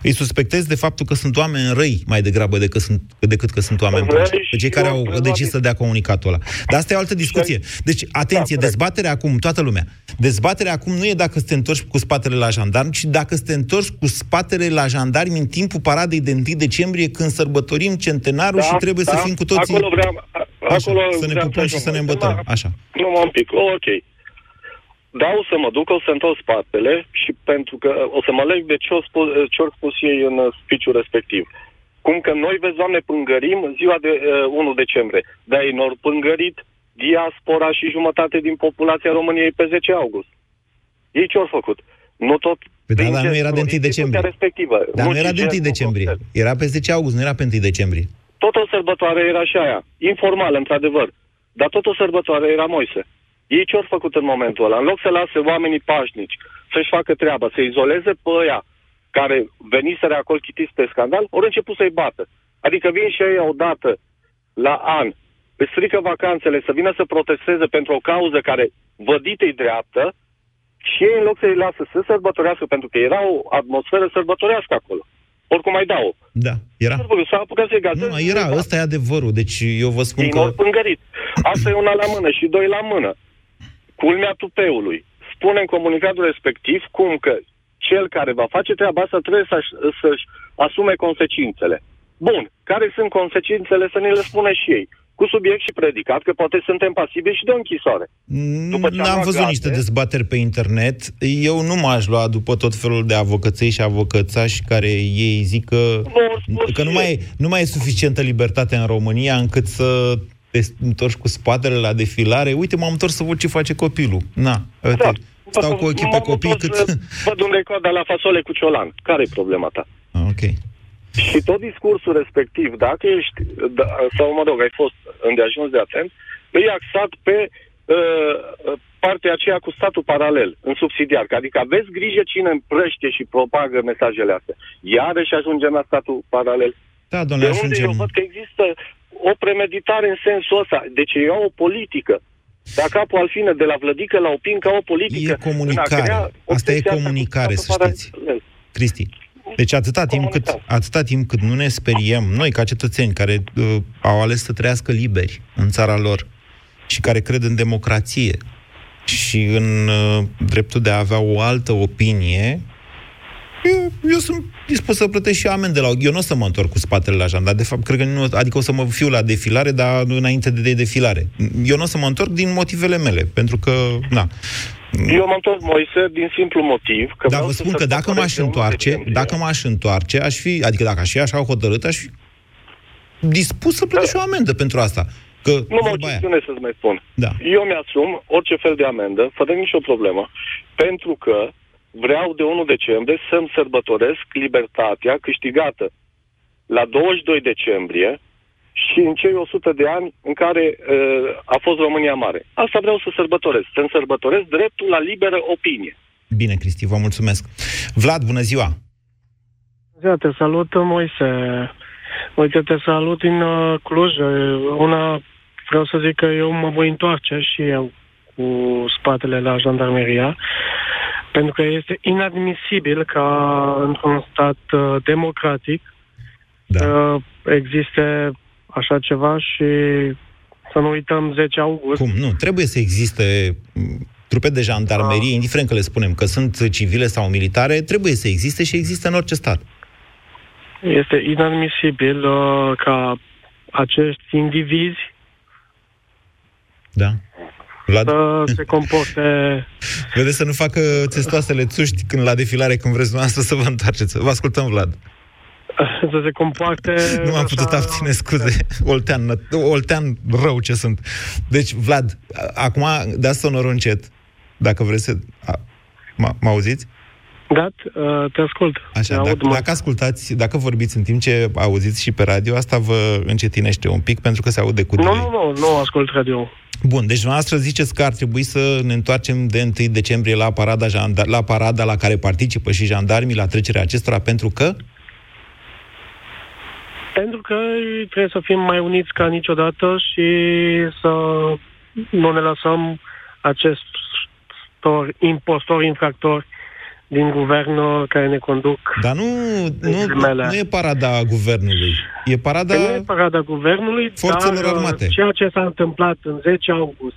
Speaker 4: îi suspectez de faptul că sunt oameni răi mai degrabă decât, sunt, decât că sunt oameni buni. Pe cei care au decis să dea comunicatul ăla. Dar asta e o altă discuție. Deci, atenție, dezbaterea acum, toată lumea. Dezbaterea acum nu e dacă să te întorci cu spatele la jandarmi, ci dacă să te întorci cu spatele la jandarmi în timpul paradei de 1 decembrie, când sărbătorim centenarul
Speaker 18: Da,
Speaker 4: și trebuie
Speaker 18: da,
Speaker 4: să fim cu toții...
Speaker 18: Acolo vreau, a-
Speaker 4: Așa,
Speaker 18: acolo
Speaker 4: să ne
Speaker 18: vreau
Speaker 4: pupăm și
Speaker 18: ajung.
Speaker 4: să ne îmbătăm. Așa.
Speaker 18: Nu mă un pic, oh, ok. Da, o să mă duc, o să întorc spatele și pentru că o să mă leg de ce au spus, ce au spus ei în uh, speech respectiv. Cum că noi, vezi, Doamne, pângărim ziua de uh, 1 decembrie. Dar ei n-au pângărit diaspora și jumătate din populația României pe 10 august. Ei ce au făcut? Nu tot...
Speaker 4: Păi da,
Speaker 18: prin
Speaker 4: dar nu era de 1
Speaker 18: instituția
Speaker 4: decembrie.
Speaker 18: Respectivă.
Speaker 4: Dar nu era de
Speaker 18: ci
Speaker 4: 1 decembrie. Era pe 10 august, nu era pe 1 decembrie.
Speaker 18: tot o sărbătoare era și aia. Informal, într-adevăr. Dar tot o sărbătoare era Moise. Ei ce au făcut în momentul ăla? În loc să lase oamenii pașnici să-și facă treaba, să izoleze pe ăia care veniseră acolo chitiți pe scandal, ori început să-i bată. Adică vin și ei odată la an, îți strică vacanțele, să vină să protesteze pentru o cauză care vădită-i dreaptă și ei în loc să-i lasă să sărbătorească, pentru că era o atmosferă sărbătorească acolo. Oricum mai dau.
Speaker 4: Da, era.
Speaker 18: S-a apucat să-i gazeze.
Speaker 4: Nu, mai era, ăsta e adevărul. Deci eu vă spun
Speaker 18: Ei
Speaker 4: că...
Speaker 18: n-au pângărit. Asta e una la mână și doi la mână. Culmea tupeului. Spune în comunicatul respectiv cum că cel care va face treaba asta trebuie să-și, să-și asume consecințele. Bun, care sunt consecințele să ne le spună și ei? Cu subiect și predicat, că poate suntem pasibili și de o închisoare. După ce am
Speaker 4: N-am
Speaker 18: luat
Speaker 4: văzut
Speaker 18: gaze-
Speaker 4: niște dezbateri pe internet. Eu nu m-aș lua după tot felul de avocăței și avocățași care ei zic că, că nu, mai, e- nu mai e suficientă libertate în România încât să te întorci cu spatele la defilare. Uite, m-am întors să văd ce face copilul. Na, uite,
Speaker 18: Da.
Speaker 4: stau cu ochii pe copii cât...
Speaker 18: Văd unde e coada la fasole cu ciolan. care e problema ta?
Speaker 4: Ok.
Speaker 18: Și tot discursul respectiv, dacă ești, da, sau mă rog, ai fost îndeajuns de atent, e axat pe uh, partea aceea cu statul paralel, în subsidiar. Adică aveți grijă cine împrăște și propagă mesajele astea. Iarăși ajungem la statul paralel.
Speaker 4: Da,
Speaker 18: de
Speaker 4: domnule,
Speaker 18: unde
Speaker 4: ajungem...
Speaker 18: eu văd că există o premeditare în sensul ăsta. Deci e o politică. Da capul al fine, de la vlădică la opin ca o politică.
Speaker 4: E comunicare. Asta e comunicare, să știți. Cristi. Deci atâta timp, cât, atâta timp cât nu ne speriem, noi ca cetățeni care uh, au ales să trăiască liberi în țara lor și care cred în democrație și în uh, dreptul de a avea o altă opinie, eu, eu sunt dispus să plătesc și amende la... Eu nu o să mă întorc cu spatele la jandar. De fapt, cred că nu... Adică o să mă fiu la defilare, dar înainte de defilare. Eu nu o să mă întorc din motivele mele, pentru că, na,
Speaker 18: Eu m-am întors, Moise, din simplu motiv că
Speaker 4: Dar
Speaker 18: vreau
Speaker 4: vă
Speaker 18: să
Speaker 4: spun că dacă
Speaker 18: sărbătoresc
Speaker 4: m-aș
Speaker 18: de unul
Speaker 4: întoarce,
Speaker 18: decembrie.
Speaker 4: dacă m-aș întoarce, aș fi, adică dacă aș fi așa hotărât, aș fi dispus să plătesc și o amendă pentru asta. Că,
Speaker 18: Nu mă o
Speaker 4: vorba aia.
Speaker 18: chestiune să-ți mai spun.
Speaker 4: Da.
Speaker 18: Eu mi-asum orice fel de amendă, fără nicio problemă, pentru că vreau de 1 decembrie să-mi sărbătoresc libertatea câștigată la 22 decembrie și în cei 100 de ani în care uh, a fost România Mare. Asta vreau să sărbătoresc. Să-mi sărbătoresc dreptul la liberă opinie.
Speaker 4: Bine, Cristi, vă mulțumesc. Vlad, bună ziua!
Speaker 19: Ziua, te salut, Moise. Uite, te salut din uh, Cluj. Una, vreau să zic că eu mă voi întoarce și eu cu spatele la jandarmeria, pentru că este inadmisibil ca într-un stat uh, democratic
Speaker 4: da.
Speaker 19: uh, existe așa ceva și să nu uităm 10 august.
Speaker 4: Cum? Nu, trebuie să existe m, trupe de jandarmerie, indiferent că le spunem că sunt civile sau militare, trebuie să existe și există în orice stat.
Speaker 19: Este inadmisibil uh, ca acești indivizi
Speaker 4: Da. Vlad?
Speaker 19: să se comporte [laughs]
Speaker 4: Vedeți să nu facă testoasele țuști când la defilare, când vreți dumneavoastră să vă întoarceți. Vă ascultăm, Vlad. [laughs]
Speaker 19: să se comporte
Speaker 4: Nu m-am putut abține, scuze. Oltean, nă- oltean rău ce sunt. Deci, Vlad, a- acum dați sonorul încet, dacă vreți să... A, mă mă auziți?
Speaker 19: Dat, uh, te ascult.
Speaker 4: Așa,
Speaker 19: te aud,
Speaker 4: dacă,
Speaker 19: mă.
Speaker 4: dacă ascultați, dacă vorbiți în timp ce auziți și pe radio, asta vă încetinește un pic, pentru că se aude cu
Speaker 19: Nu,
Speaker 4: delay.
Speaker 19: nu, nu, nu ascult radio.
Speaker 4: Bun, deci dumneavoastră ziceți că ar trebui să ne întoarcem de 1 decembrie la parada, janda- la parada la care participă și jandarmii la trecerea acestora, pentru că...
Speaker 19: Pentru că trebuie să fim mai uniți ca niciodată și să nu ne lăsăm acestor impostori, infractori din guvern uh, care ne conduc.
Speaker 4: Dar nu, nu, nu, nu e parada guvernului. E parada...
Speaker 19: Că nu e parada guvernului,
Speaker 4: Forțelor
Speaker 19: dar uh,
Speaker 4: armate.
Speaker 19: ceea ce s-a întâmplat în 10 august,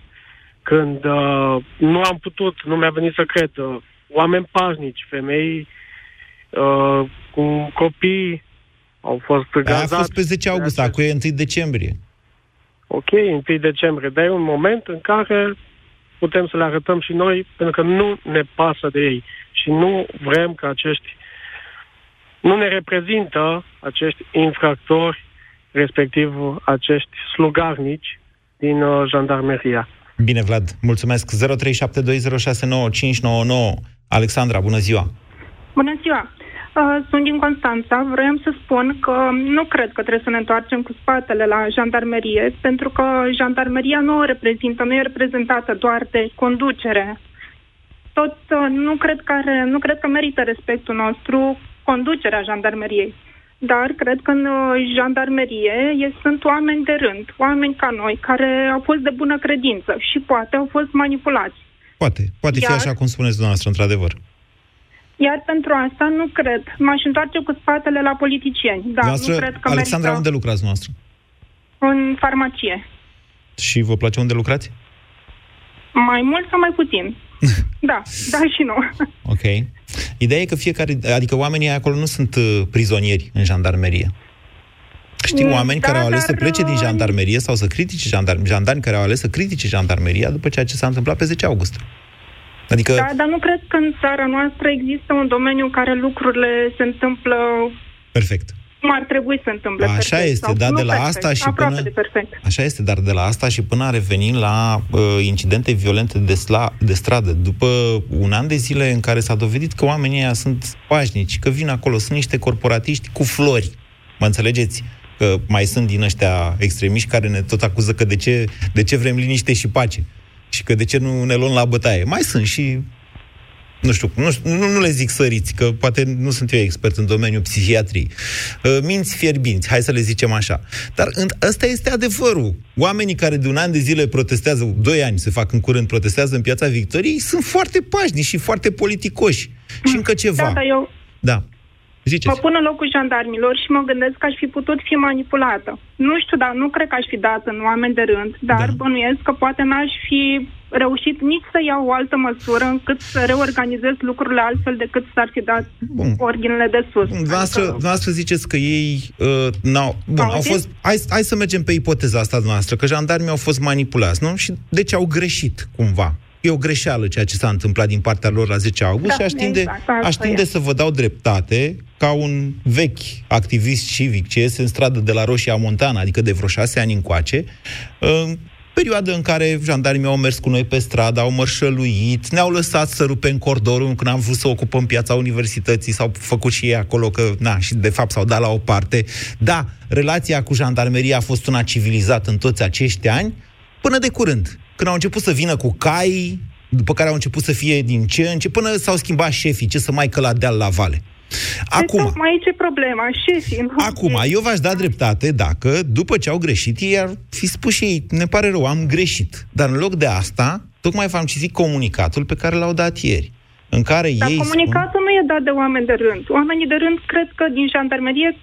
Speaker 19: când uh, nu am putut, nu mi-a venit să cred, uh, oameni pașnici, femei uh, cu copii au fost
Speaker 4: Aia a
Speaker 19: gazați.
Speaker 4: fost pe 10 august, acum e 1 decembrie.
Speaker 19: Ok, 1 decembrie, dar e un moment în care putem să le arătăm și noi, pentru că nu ne pasă de ei și nu vrem ca acești nu ne reprezintă acești infractori, respectiv acești slugarnici din uh, jandarmeria.
Speaker 4: Bine, Vlad, mulțumesc. 0372069599. Alexandra, bună ziua!
Speaker 20: Bună ziua! Uh, Sunt din Constanța. Vreau să spun că nu cred că trebuie să ne întoarcem cu spatele la jandarmerie, pentru că jandarmeria nu o reprezintă, nu e reprezentată doar de conducere. Tot uh, nu cred că, are, nu cred că merită respectul nostru conducerea jandarmeriei. Dar cred că în uh, jandarmerie e- sunt oameni de rând, oameni ca noi, care au fost de bună credință și poate au fost manipulați.
Speaker 4: Poate, poate fi
Speaker 20: Iar-
Speaker 4: așa cum spuneți dumneavoastră, într-adevăr.
Speaker 20: Iar pentru asta nu cred. M-aș întoarce cu spatele la politicieni. Da,
Speaker 4: Noastră,
Speaker 20: nu cred că
Speaker 4: Alexandra,
Speaker 20: merită
Speaker 4: unde lucrați noastră?
Speaker 20: în farmacie.
Speaker 4: Și vă place unde lucrați?
Speaker 20: Mai mult sau mai puțin? [laughs] da, da și nu.
Speaker 4: Ok. Ideea e că fiecare, adică oamenii acolo nu sunt uh, prizonieri în jandarmerie. Știu
Speaker 20: Mm,
Speaker 4: oameni
Speaker 20: da,
Speaker 4: care au ales să
Speaker 20: dar,
Speaker 4: plece din
Speaker 20: uh,
Speaker 4: jandarmerie sau să critique jandarmi, jandarmi care au ales să critique jandarmeria după ceea ce s-a întâmplat pe 10 august. Adică,
Speaker 20: Da, dar nu cred că în țara noastră există un domeniu în care lucrurile se întâmplă
Speaker 4: perfect.
Speaker 20: cum ar trebui să întâmple.
Speaker 4: Așa
Speaker 20: perfect,
Speaker 4: este,
Speaker 20: sau
Speaker 4: da,
Speaker 20: nu
Speaker 4: de la
Speaker 20: perfect,
Speaker 4: asta și
Speaker 20: aproape
Speaker 4: până-
Speaker 20: de perfect.
Speaker 4: Așa este, dar de la asta și până a reveni la uh, incidente violente de, sla, de stradă, după un an de zile în care s-a dovedit că oamenii ăia sunt pașnici, că vin acolo, sunt niște corporatiști cu flori. Mă înțelegeți? Că mai sunt din ăștia extremiști care ne tot acuză că de ce, de ce vrem liniște și pace și că de ce nu ne luăm la bătaie. Mai sunt și nu știu, nu, știu, nu, nu le zic săriți, că poate nu sunt eu expert în domeniul psihiatriei. Uh, Minți fierbinți, hai să le zicem așa. Dar în- ăsta este adevărul. Oamenii care de un an de zile protestează, doi ani se fac în curând, protestează în piața Victoriei, sunt foarte pașnici și foarte politicoși. Și încă ceva.
Speaker 20: Da, dar eu
Speaker 4: Da. Ziceți.
Speaker 20: mă pun în locul jandarmilor și mă gândesc că aș fi putut fi manipulată. Nu știu, dar nu cred că aș fi dat în oameni de rând, dar da. bănuiesc că poate n-aș fi reușit nici să iau o altă măsură încât să reorganizez lucrurile altfel decât s-ar fi dat
Speaker 4: Bun.
Speaker 20: ordinele de sus.
Speaker 4: Dumneavoastră, dumneavoastră ziceți că ei uh, n-au... Bun, au
Speaker 20: Auziți?
Speaker 4: fost... Hai, hai să mergem pe ipoteza asta noastră, că jandarmii au fost manipulați, nu? Și deci au greșit, cumva. E o greșeală ceea ce s-a întâmplat din partea lor la 10 august
Speaker 20: Da,
Speaker 4: și aș tinde,
Speaker 20: exact, asta
Speaker 4: aș tinde
Speaker 20: e.
Speaker 4: să vă dau dreptate ca un vechi activist civic ce iese în stradă de la Roșia Montana, adică de vreo șase ani încoace, în perioadă în care jandarmii au mers cu noi pe stradă, au mărșăluit, ne-au lăsat să rupem cordorul când am vrut să ocupăm piața universității, s-au făcut și ei acolo că, na, și de fapt s-au dat la o parte. Da, relația cu jandarmeria a fost una civilizată în toți acești ani, până de curând, când au început să vină cu cai, după care au început să fie din ce în ce, până s-au schimbat șefii, ce să mai că la deal la vale. Acum,
Speaker 20: Deci, tocmai aici e problema, șefii. nu?
Speaker 4: Acum, eu v-aș da dreptate dacă, după ce au greșit, ei ar fi spus și ei, ne pare rău, am greșit. Dar în loc de asta, tocmai v-am citit comunicatul pe care l-au dat ieri, în care
Speaker 20: Dar
Speaker 4: ei
Speaker 20: comunicatul nu e dat de oameni de rând. Oamenii de rând cred că din jandarmerie,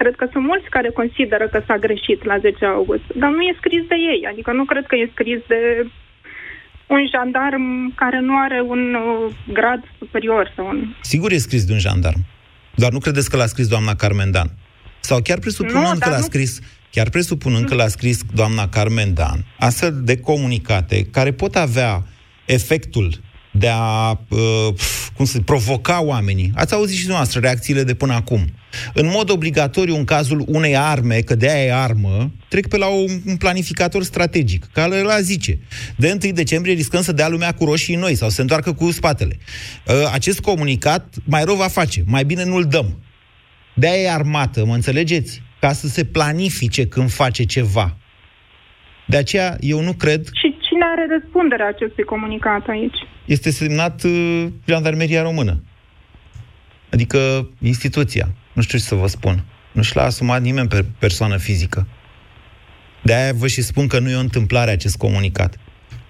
Speaker 20: cred că sunt mulți care consideră că s-a greșit la 10 august. Dar nu e scris de ei. Adică nu cred că e scris de un jandarm care nu are un uh, grad superior sau un...
Speaker 4: spun, sigur e scris de un jandarm, dar nu credeți că l-a scris doamna Carmen Dan? Sau chiar presupunând
Speaker 20: Nu,
Speaker 4: că
Speaker 20: dar
Speaker 4: l-a
Speaker 20: nu-
Speaker 4: scris, chiar presupunând că l-a scris doamna Carmen Dan, astfel de comunicate care pot avea efectul de a, uh, cum să provoca oamenii. Ați auzit și dumneavoastră reacțiile de până acum. În mod obligatoriu, în cazul unei arme, că de aia e armă, trec pe la un, un planificator strategic, care la zice, de 1 decembrie riscăm să dea lumea cu roșii noi sau să se întoarcă cu spatele. Uh, acest comunicat mai rău va face, mai bine nu-l dăm. De aia e armată, mă înțelegeți? Ca să se planifice când face ceva. De aceea, eu nu cred
Speaker 20: Și cine are răspunderea acestui comunicat aici?
Speaker 4: Este semnat uh, Jandarmeria Română. Adică instituția. Nu știu ce să vă spun. Nu și l-a asumat nimeni pe persoană fizică. De aia vă și spun că nu e o întâmplare acest comunicat.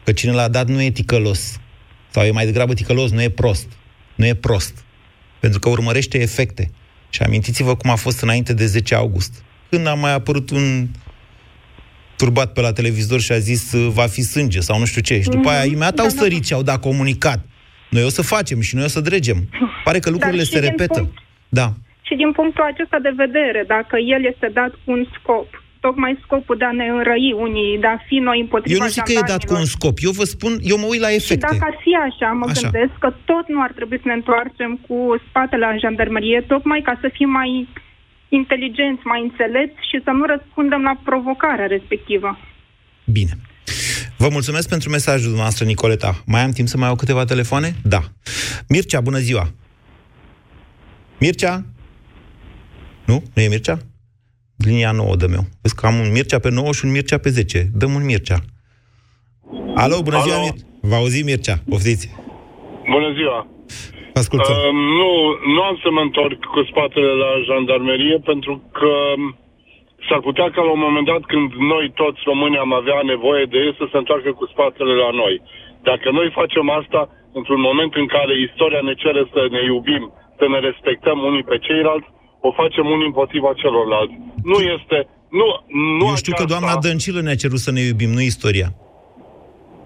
Speaker 4: Că cine l-a dat nu e ticălos. Sau e mai degrabă ticălos, nu e prost. Nu e prost. Pentru că urmărește efecte. Și amintiți-vă cum a fost înainte de 10 august. Când a mai apărut un turbat pe la televizor și a zis uh, va fi sânge sau nu știu ce. Și după aia
Speaker 20: Mhm.
Speaker 4: imediat
Speaker 20: Da,
Speaker 4: au
Speaker 20: da,
Speaker 4: sărit și au dat comunicat. Noi o să facem și noi o să dregem. Pare că lucrurile
Speaker 20: și
Speaker 4: se
Speaker 20: din
Speaker 4: repetă.
Speaker 20: punct-
Speaker 4: Da.
Speaker 20: Și din punctul acesta de vedere, dacă el este dat cu un scop, tocmai scopul de a ne înrăi unii, de a fi noi împotriva
Speaker 4: Eu nu zic că e dat cu un scop. Eu vă spun, eu mă uit la
Speaker 20: Și
Speaker 4: efecte.
Speaker 20: dacă ar fi așa, mă
Speaker 4: Așa.
Speaker 20: gândesc că tot nu ar trebui să ne întoarcem cu spatele la jandarmerie, tocmai ca să fim mai inteligenți, mai înțelepți și să nu răspundem la provocarea respectivă.
Speaker 4: Bine. Vă mulțumesc pentru mesajul dumneavoastră, Nicoleta. Mai am timp să mai au câteva telefoane? Da. Mircea, bună ziua! Mircea? Nu? Nu e Mircea? Linia 9 dă meu. Vezi că am un Mircea pe 9 și un Mircea pe 10. Dăm un Mircea. Alo, bună ziua, Mir- Vă auzi, Mircea. Poftiți.
Speaker 21: Bună ziua!
Speaker 4: Vă ascultăm.
Speaker 21: Uh, nu, nu am să mă întorc cu spatele la jandarmerie pentru că s-ar putea ca la un moment dat când noi toți românii am avea nevoie de ei să se întoarcă cu spatele la noi. Dacă noi facem asta, într-un moment în care istoria ne cere să ne iubim, să ne respectăm unii pe ceilalți, o facem unii împotriva celorlalți. Nu este... Nu, nu
Speaker 4: Eu știu
Speaker 21: aceasta,
Speaker 4: că doamna Dăncilă ne-a cerut să ne iubim, nu istoria.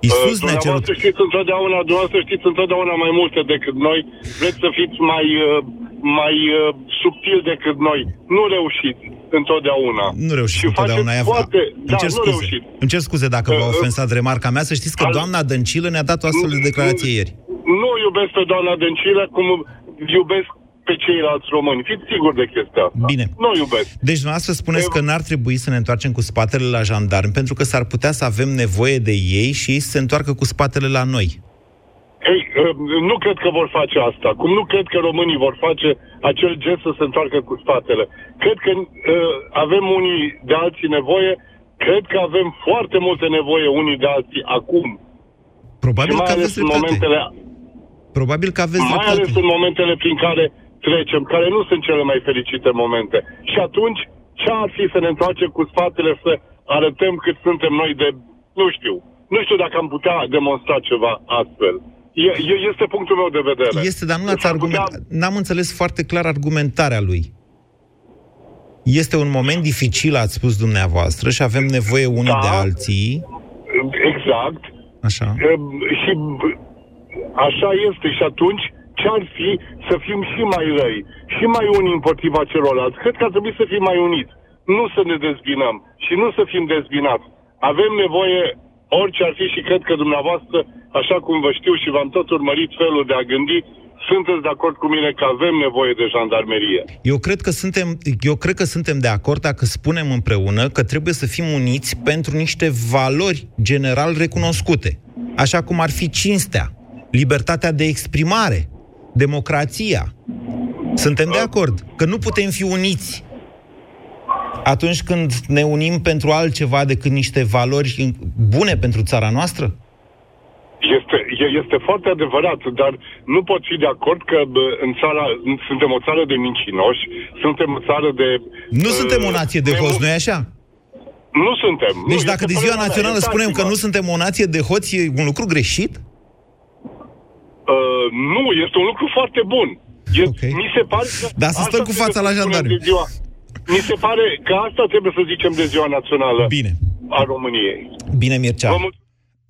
Speaker 21: Uh,
Speaker 4: Isus ne-a cerut...
Speaker 21: Dumneavoastră știți întotdeauna, dumneavoastră știți întotdeauna mai multe decât noi, vreți să fiți mai, uh, mai uh, subtil decât noi. Nu reușiți întotdeauna.
Speaker 4: Nu reușiți
Speaker 21: Și
Speaker 4: întotdeauna.
Speaker 21: faceți
Speaker 4: Ea-
Speaker 21: foarte...
Speaker 4: Îmi
Speaker 21: Da,
Speaker 4: cer
Speaker 21: nu
Speaker 4: scuze.
Speaker 21: reușiți.
Speaker 4: Îmi cer scuze dacă v-a
Speaker 21: Uh,
Speaker 4: ofensat remarca mea. Să știți că doamna Dăncilă ne-a dat o astfel de declarație ieri.
Speaker 21: Nu iubesc pe doamna Dăncilă cum iubesc pe ceilalți români. Fiți siguri de chestia asta.
Speaker 4: Bine.
Speaker 21: Nu iubesc.
Speaker 4: Deci dumneavoastră spuneți că n-ar trebui să ne întoarcem cu spatele la jandarmi pentru că s-ar putea să avem nevoie de ei și ei să se întoarcă cu spatele la noi.
Speaker 21: Ei, uh, nu cred că vor face asta. Cum nu cred că românii vor face acel gest să se întoarcă cu spatele. Cred că uh, avem unii de alții nevoie, cred că avem foarte multe nevoie unii de alții acum.
Speaker 4: Probabil
Speaker 21: Și mai
Speaker 4: că
Speaker 21: ales
Speaker 4: aveți
Speaker 21: în
Speaker 4: dreptate.
Speaker 21: momentele,
Speaker 4: Probabil că aveți
Speaker 21: mai
Speaker 4: dreptate.
Speaker 21: ales în momentele prin care trecem, care nu sunt cele mai fericite momente. Și atunci, ce ar fi să ne întoarcem cu spatele să arătăm cât suntem noi de... Nu știu. Nu știu dacă am putea demonstra ceva astfel. E, e, este punctul meu de vedere.
Speaker 4: Este, dar nu l-ați argument... N-am înțeles foarte clar argumentarea lui. Este un moment dificil, ați spus dumneavoastră, și avem nevoie unii
Speaker 21: Da.
Speaker 4: de alții.
Speaker 21: Exact.
Speaker 4: Așa.
Speaker 21: Ehm, Și b- așa este. Și atunci, ce ar fi să fim și mai răi, și mai unii împotriva celorlalți? Cred că ar trebui să fim mai uniți. Nu să ne dezbinăm și nu să fim dezbinați. Avem nevoie, orice ar fi, și cred că dumneavoastră, așa cum vă știu și v-am tot urmărit felul de a gândi, sunteți de acord cu mine că avem nevoie de jandarmerie.
Speaker 4: Eu cred că suntem, eu cred că suntem de acord dacă spunem împreună că trebuie să fim uniți pentru niște valori general recunoscute. Așa cum ar fi cinstea, libertatea de exprimare, democrația. Suntem de acord că nu putem fi uniți atunci când ne unim pentru altceva decât niște valori bune pentru țara noastră?
Speaker 21: Este, e- este foarte adevărat, dar nu pot fi de acord că bă, în țara, suntem o țară de mincinoși, suntem o țară de...
Speaker 4: Nu
Speaker 21: uh,
Speaker 4: suntem o nație de hoți, nu-i așa?
Speaker 21: Nu suntem.
Speaker 4: Deci
Speaker 21: nu,
Speaker 4: dacă
Speaker 21: este
Speaker 4: de ziua
Speaker 21: părerea mea,
Speaker 4: națională spunem că
Speaker 21: iertați-mă.
Speaker 4: nu suntem o nație de hoți, e un lucru greșit?
Speaker 21: Uh, nu, este un lucru foarte bun. E, okay. Mi se pare că...
Speaker 4: Dar să
Speaker 21: asta
Speaker 4: stăm cu
Speaker 21: trebuie
Speaker 4: fața
Speaker 21: să
Speaker 4: la
Speaker 21: spunem
Speaker 4: jandarmi.
Speaker 21: de Ziua. Mi se pare că asta trebuie să zicem de ziua națională
Speaker 4: Bine.
Speaker 21: a României.
Speaker 4: Bine, Mircea.
Speaker 21: Vă mulțumesc.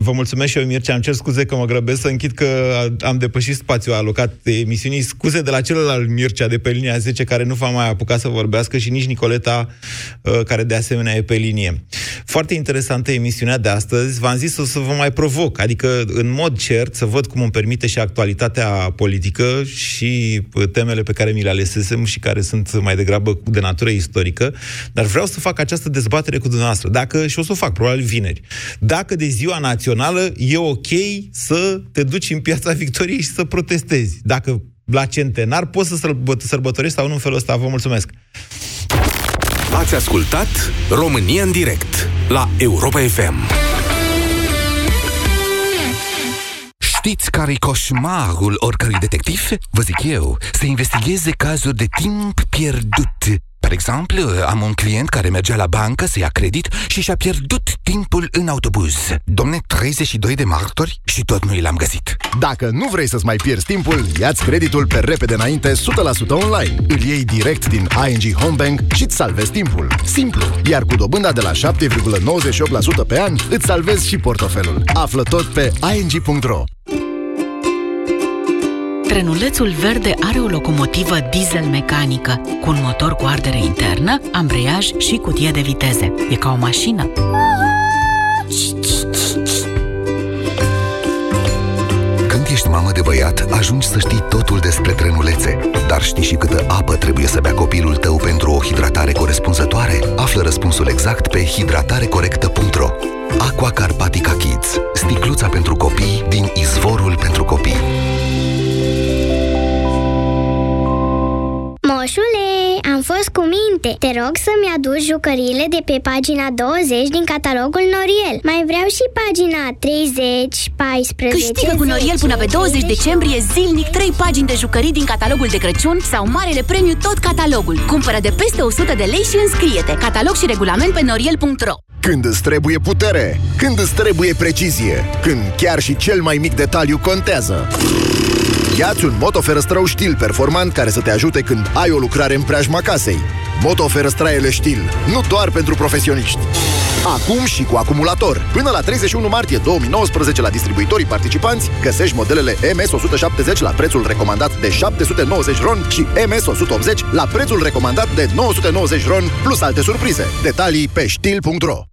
Speaker 4: Vă mulțumesc și eu, Mircea. Îmi cer scuze că mă grăbesc să închid că am depășit spațiul alocat de emisiunii. Scuze de la celălalt Mircea de pe linia 10, care nu va mai apuca să vorbească, și nici Nicoleta, uh, care de asemenea e pe linie. Foarte interesantă emisiunea de astăzi. V-am zis o să vă mai provoc, adică în mod cert să văd cum îmi permite și actualitatea politică și uh, temele pe care mi le alesesem și care sunt mai degrabă de natură istorică, dar vreau să fac această dezbatere cu dumneavoastră. Dacă, și o să o fac, probabil vineri. Dacă de ziua națională e ok să te duci în piața Victoriei și să protestezi. Dacă la centenar poți să sărbă- sărbătorești sau nu în felul ăsta. Vă mulțumesc!
Speaker 10: Ați ascultat România în direct la Europa FM.
Speaker 22: Știți care-i coșmarul oricărui detectiv? Vă zic eu, să investigheze cazuri de timp pierdut. Par exemplu, am un client care mergea la bancă să ia credit și și-a pierdut timpul în autobuz. Domne, 32 de martori și tot nu l-am găsit.
Speaker 23: Dacă nu vrei să-ți mai pierzi timpul, ia-ți creditul pe repede înainte 100% online. Îl iei direct din ING Home Bank și îți salvezi timpul. Simplu, iar cu dobânda de la 7,98% pe an, îți salvezi și portofelul. Află tot pe ing.ro
Speaker 7: Trenulețul verde are o locomotivă diesel mecanică, cu un motor cu ardere internă, ambreiaj și cutie de viteze. E ca o mașină.
Speaker 22: Când ești mamă de băiat, ajungi să știi totul despre trenulețe. Dar știi și câtă apă trebuie să bea copilul tău pentru o hidratare corespunzătoare? Află răspunsul exact pe hidratarecorectă.ro Aqua Carpatica Kids. Sticluța pentru copii din izvorul pentru copii.
Speaker 24: Am fost cu minte. Te rog să-mi aduci jucăriile de pe pagina 20 din catalogul Noriel. Mai vreau și pagina 30, 14,
Speaker 25: Câștigă cu Noriel până pe 20 decembrie zilnic 3 pagini de jucării din catalogul de Crăciun sau marele premiu tot catalogul. Cumpără de peste 100 de lei și înscrie-te. Catalog și regulament pe noriel.ro
Speaker 23: Când îți trebuie putere, când îți trebuie precizie, când chiar și cel mai mic detaliu contează. Iați un Moto Ferăstrău Stil performant care să te ajute când ai o lucrare în preajma casei. Moto Ferăstraele Stil, nu doar pentru profesioniști. Acum și cu acumulator. Până la 31 martie 2019 la distribuitorii participanți găsești modelele MS170 la prețul recomandat de 790 RON și MS180 la prețul recomandat de 990 RON plus alte surprize. Detalii pe stil.ro